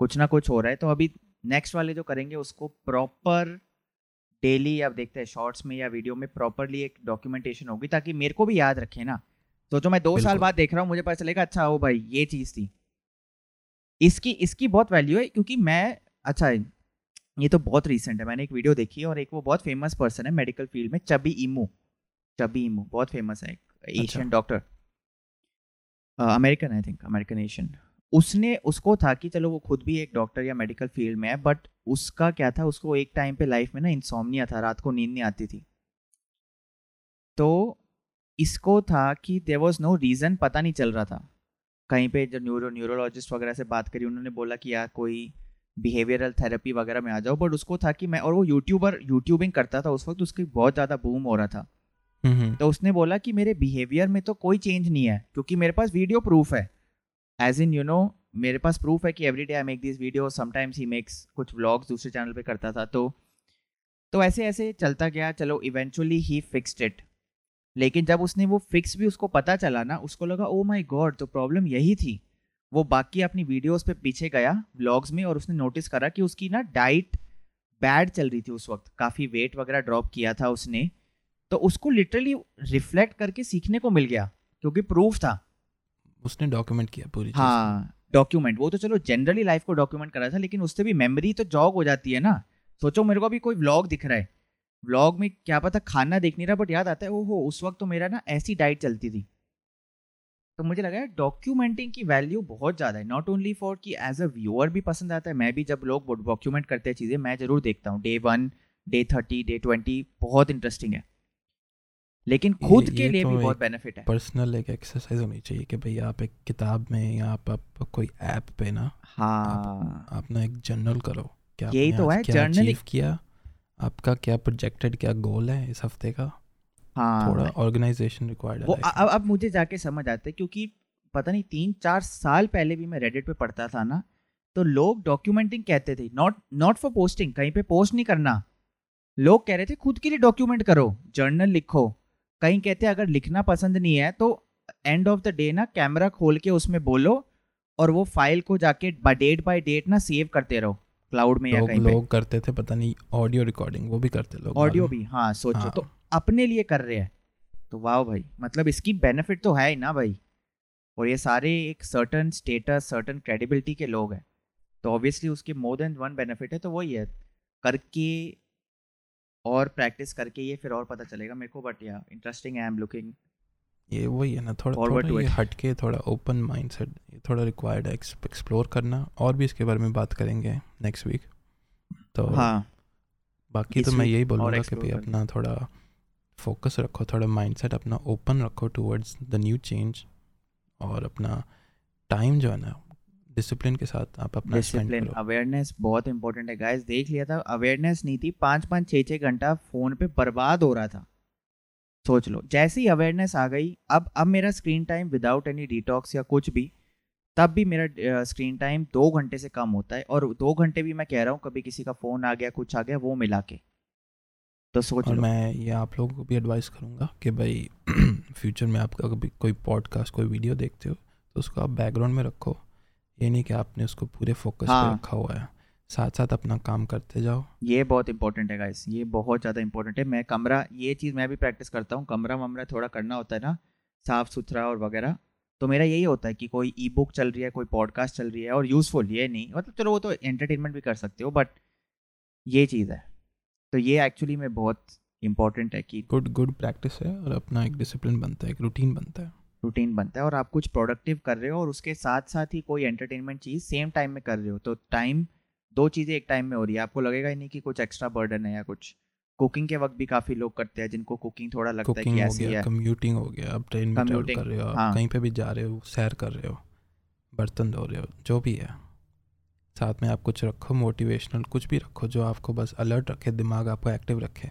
कुछ ना कुछ हो रहा है तो अभी नेक्स्ट वाले जो करेंगे उसको प्रॉपर डेली आप देखते हैं शॉर्ट्स में या वीडियो में प्रॉपरली एक डॉक्यूमेंटेशन होगी ताकि मेरे को भी याद रखे ना। तो जो मैं दो साल बाद देख रहा हूँ मुझे पता चलेगा अच्छा ओ भाई ये चीज़ थी। इसकी इसकी बहुत वैल्यू है क्योंकि मैं अच्छा ये तो बहुत रिसेंट है मैंने एक वीडियो देखी है और एक वो बहुत फ़ेमस पर्सन है मेडिकल फ़ील्ड में चबी इमू चबी इमू बहुत फ़ेमस है एक Asian doctor American I think American Asian उसने उसको था कि चलो वो खुद भी एक डॉक्टर या मेडिकल फ़ील्ड में है बट उसका क्या था उसको एक टाइम पे लाइफ में ना इंसोमनिया था रात को नींद नहीं आती थी। तो इसको था कि देर वॉज़ नो रीज़न पता नहीं चल रहा था। कहीं पे जो न्यूरो न्यूरोलॉजिस्ट वगैरह से बात करी उन्होंने बोला कि यार कोई बिहेवियरल थेरेपी वगैरह में आ जाओ बट उसको था कि मैं और वो यूट्यूबर यूट्यूबिंग करता था उस वक्त उसकी बहुत ज़्यादा बूम हो रहा था। हम्म, हम्म, तो उसने बोला कि मेरे बिहेवियर में तो कोई चेंज नहीं है क्योंकि मेरे पास वीडियो प्रूफ है। एज इन यू नो मेरे पास प्रूफ है कि every day I make this video sometimes he makes कुछ व्लॉग्स दूसरे चैनल पे करता था तो तो ऐसे ऐसे चलता गया, चलो इवेंचुअली ही फिक्स्ड इट लेकिन जब उसने वो फिक्स भी उसको पता चला ना, उसको लगा ओ माई गॉड तो प्रॉब्लम यही थी. वो बाकी अपनी वीडियोस पे पीछे गया व्लॉग्स में, और उसने नोटिस करा कि उसकी ना डाइट बैड चल रही थी उस वक्त। काफ़ी वेट वगैरह ड्रॉप किया था उसने। तो उसको लिटरली रिफ्लेक्ट करके सीखने को मिल गया, क्योंकि प्रूफ था। उसने डॉक्यूमेंट किया पूरी हाँ डॉक्यूमेंट वो तो चलो जनरली लाइफ को डॉक्यूमेंट करा था लेकिन उससे भी मेमोरी तो जॉग हो जाती है ना। सोचो मेरे को अभी कोई व्लॉग दिख रहा है। व्लॉग में क्या पता खाना देख नहीं रहा बट याद आता है ओहो उस वक्त तो मेरा ना ऐसी डाइट चलती थी। तो मुझे लगा डॉक्यूमेंटिंग की वैल्यू बहुत ज़्यादा है। नॉट ओनली फॉर कि एज अ व्यूअर भी पसंद आता है मैं भी जब लोग डॉक्यूमेंट करते हैं चीज़ें मैं ज़रूर देखता हूँ। Day one day thirty day twenty बहुत इंटरेस्टिंग है। लेकिन खुद के लिए तो भी बहुत बेनिफिट है। पर्सनल एक एक्सरसाइज होनी चाहिए कि भाई आप एक किताब में या आप, आप कोई ऐप पे ना हाँ। आप ना एक जर्नल करो कि यही तो है, क्या अचीव किया आपका क्या प्रोजेक्टेड क्या गोल है इस हफ़्ते का। हाँ। थोड़ा ऑर्गेनाइजेशन रिक्वायर्ड है अब अब मुझे जाके समझ आता है क्योंकि पता नहीं तीन चार साल पहले भी मैं रेडिट पे पढ़ता था ना तो लोग डॉक्यूमेंटिंग कहते थे नॉट नॉट फॉर पोस्टिंग कहीं पे पोस्ट नहीं करना। लोग कह रहे थे खुद के लिए डॉक्यूमेंट करो जर्नल लिखो। कहीं कहते हैं अगर लिखना पसंद नहीं है तो एंड ऑफ़ द डे ना कैमरा खोल के उसमें बोलो और वो फ़ाइल को जाके डेट बाय डेट ना सेव करते रहो क्लाउड में या कहीं लोग करते थे पता नहीं ऑडियो रिकॉर्डिंग वो भी करते लोग ऑडियो भी हाँ सोचो हाँ। तो अपने लिए कर रहे हैं। तो वाह भाई मतलब इसकी बेनिफिट तो है ही ना भाई। और ये सारे एक सर्टन स्टेटस सर्टन क्रेडिबिलिटी के लोग हैं। तो ऑब्वियसली उसके मोर देन वन बेनिफिट है तो वही है। करके और प्रैक्टिस करके ये फिर और पता चलेगा मेरे को बट या इंटरेस्टिंग आई एम लुकिंग ये वही है ना थोड़ा Forward थोड़ा ये हटके थोड़ा ओपन माइंडसेट ये थोड़ा रिक्वायर्ड है एक्सप्लोर करना और भी इसके बारे में बात करेंगे नेक्स्ट वीक तो हाँ। बाकी तो मैं यही बोलूँगा कि भाई अपना थोड़ा फोकस रखो थोड़ा माइंडसेट अपना ओपन रखो टुवर्ड्स द न्यू चेंज और अपना टाइम जो है ना डिसिप्लिन के साथ आप अपना डिसिप्लिन अवेयरनेस बहुत इंपॉर्टेंट है। गाइस देख लिया था अवेयरनेस नहीं थी। पाँच पाँच छः छः घंटा फ़ोन पे बर्बाद हो रहा था। सोच लो जैसे ही अवेयरनेस आ गई अब अब मेरा screen time without any detox या कुछ भी तब भी मेरा स्क्रीन टाइम दो घंटे से कम होता है और दो घंटे भी मैं कह रहा हूँ कभी किसी का फ़ोन आ गया कुछ आ गया वो मिला के। तो सोच और लो। मैं ये आप लोगों को भी एडवाइस करूँगा कि भाई फ्यूचर में आपका कभी कोई पॉडकास्ट कोई वीडियो देखते हो तो उसको आप बैकग्राउंड में रखो। ये नहीं कि आपने उसको पूरे फोकस हाँ. पे। रखा हुआ है। साथ साथ अपना काम करते जाओ। ये बहुत इंपॉर्टेंट है गाइस ये बहुत ज़्यादा इंपॉर्टेंट है। मैं कमरा ये चीज़ मैं भी प्रैक्टिस करता हूँ। कमरा वमरा थोड़ा करना होता है ना साफ़ सुथरा और वगैरह। तो मेरा यही होता है कि कोई ई बुक चल रही है कोई पॉडकास्ट चल रही है और यूज़फुल ये नहीं। मतलब चलो वो तो एंटरटेनमेंट भी कर सकते हो बट ये चीज़ है। तो ये एक्चुअली में बहुत इंपॉर्टेंट है कि गुड गुड प्रैक्टिस है और अपना एक डिसिप्लिन बनता है एक रूटीन बनता है। रूटीन बनता है और आप कुछ प्रोडक्टिव कर रहे हो और उसके साथ साथ ही कोई एंटरटेनमेंट चीज़ सेम टाइम में कर रहे हो तो टाइम दो चीज़ें एक टाइम में हो रही है। आपको लगेगा ही नहीं कि कुछ एक्स्ट्रा बर्डन है या कुछ। कुकिंग के वक्त भी काफ़ी लोग करते हैं जिनको कुकिंग थोड़ा लगता है कि ऐसी गया है। कम्यूटिंग हो गया आप ट्रेन में ट्रैवल कर रहे हो हाँ। कहीं पे भी जा रहे हो सैर कर रहे हो बर्तन धो रहे हो जो भी है। साथ में आप कुछ रखो मोटिवेशनल कुछ भी रखो जो आपको बस अलर्ट रखे दिमाग आपको एक्टिव रखे।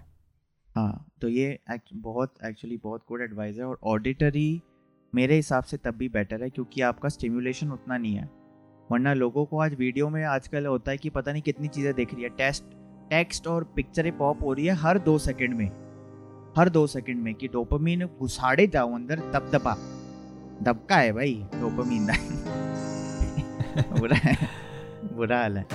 हाँ तो ये बहुत एक्चुअली बहुत गुड एडवाइस है और ऑडिटरी मेरे हिसाब से तब भी बेटर है क्योंकि आपका स्टिम्युलेशन उतना नहीं है। वरना लोगों को आज वीडियो में आजकल होता है कि पता नहीं कितनी चीज़ें देख रही है। टेस्ट टेक्स्ट और पिक्चरें पॉप हो रही है हर दो सेकंड में। हर दो सेकंड में कि डोपामीन घुसाड़े जाओ अंदर दब दबा दबका है भाई डोपामीन बुरा है, बुरा हाल है।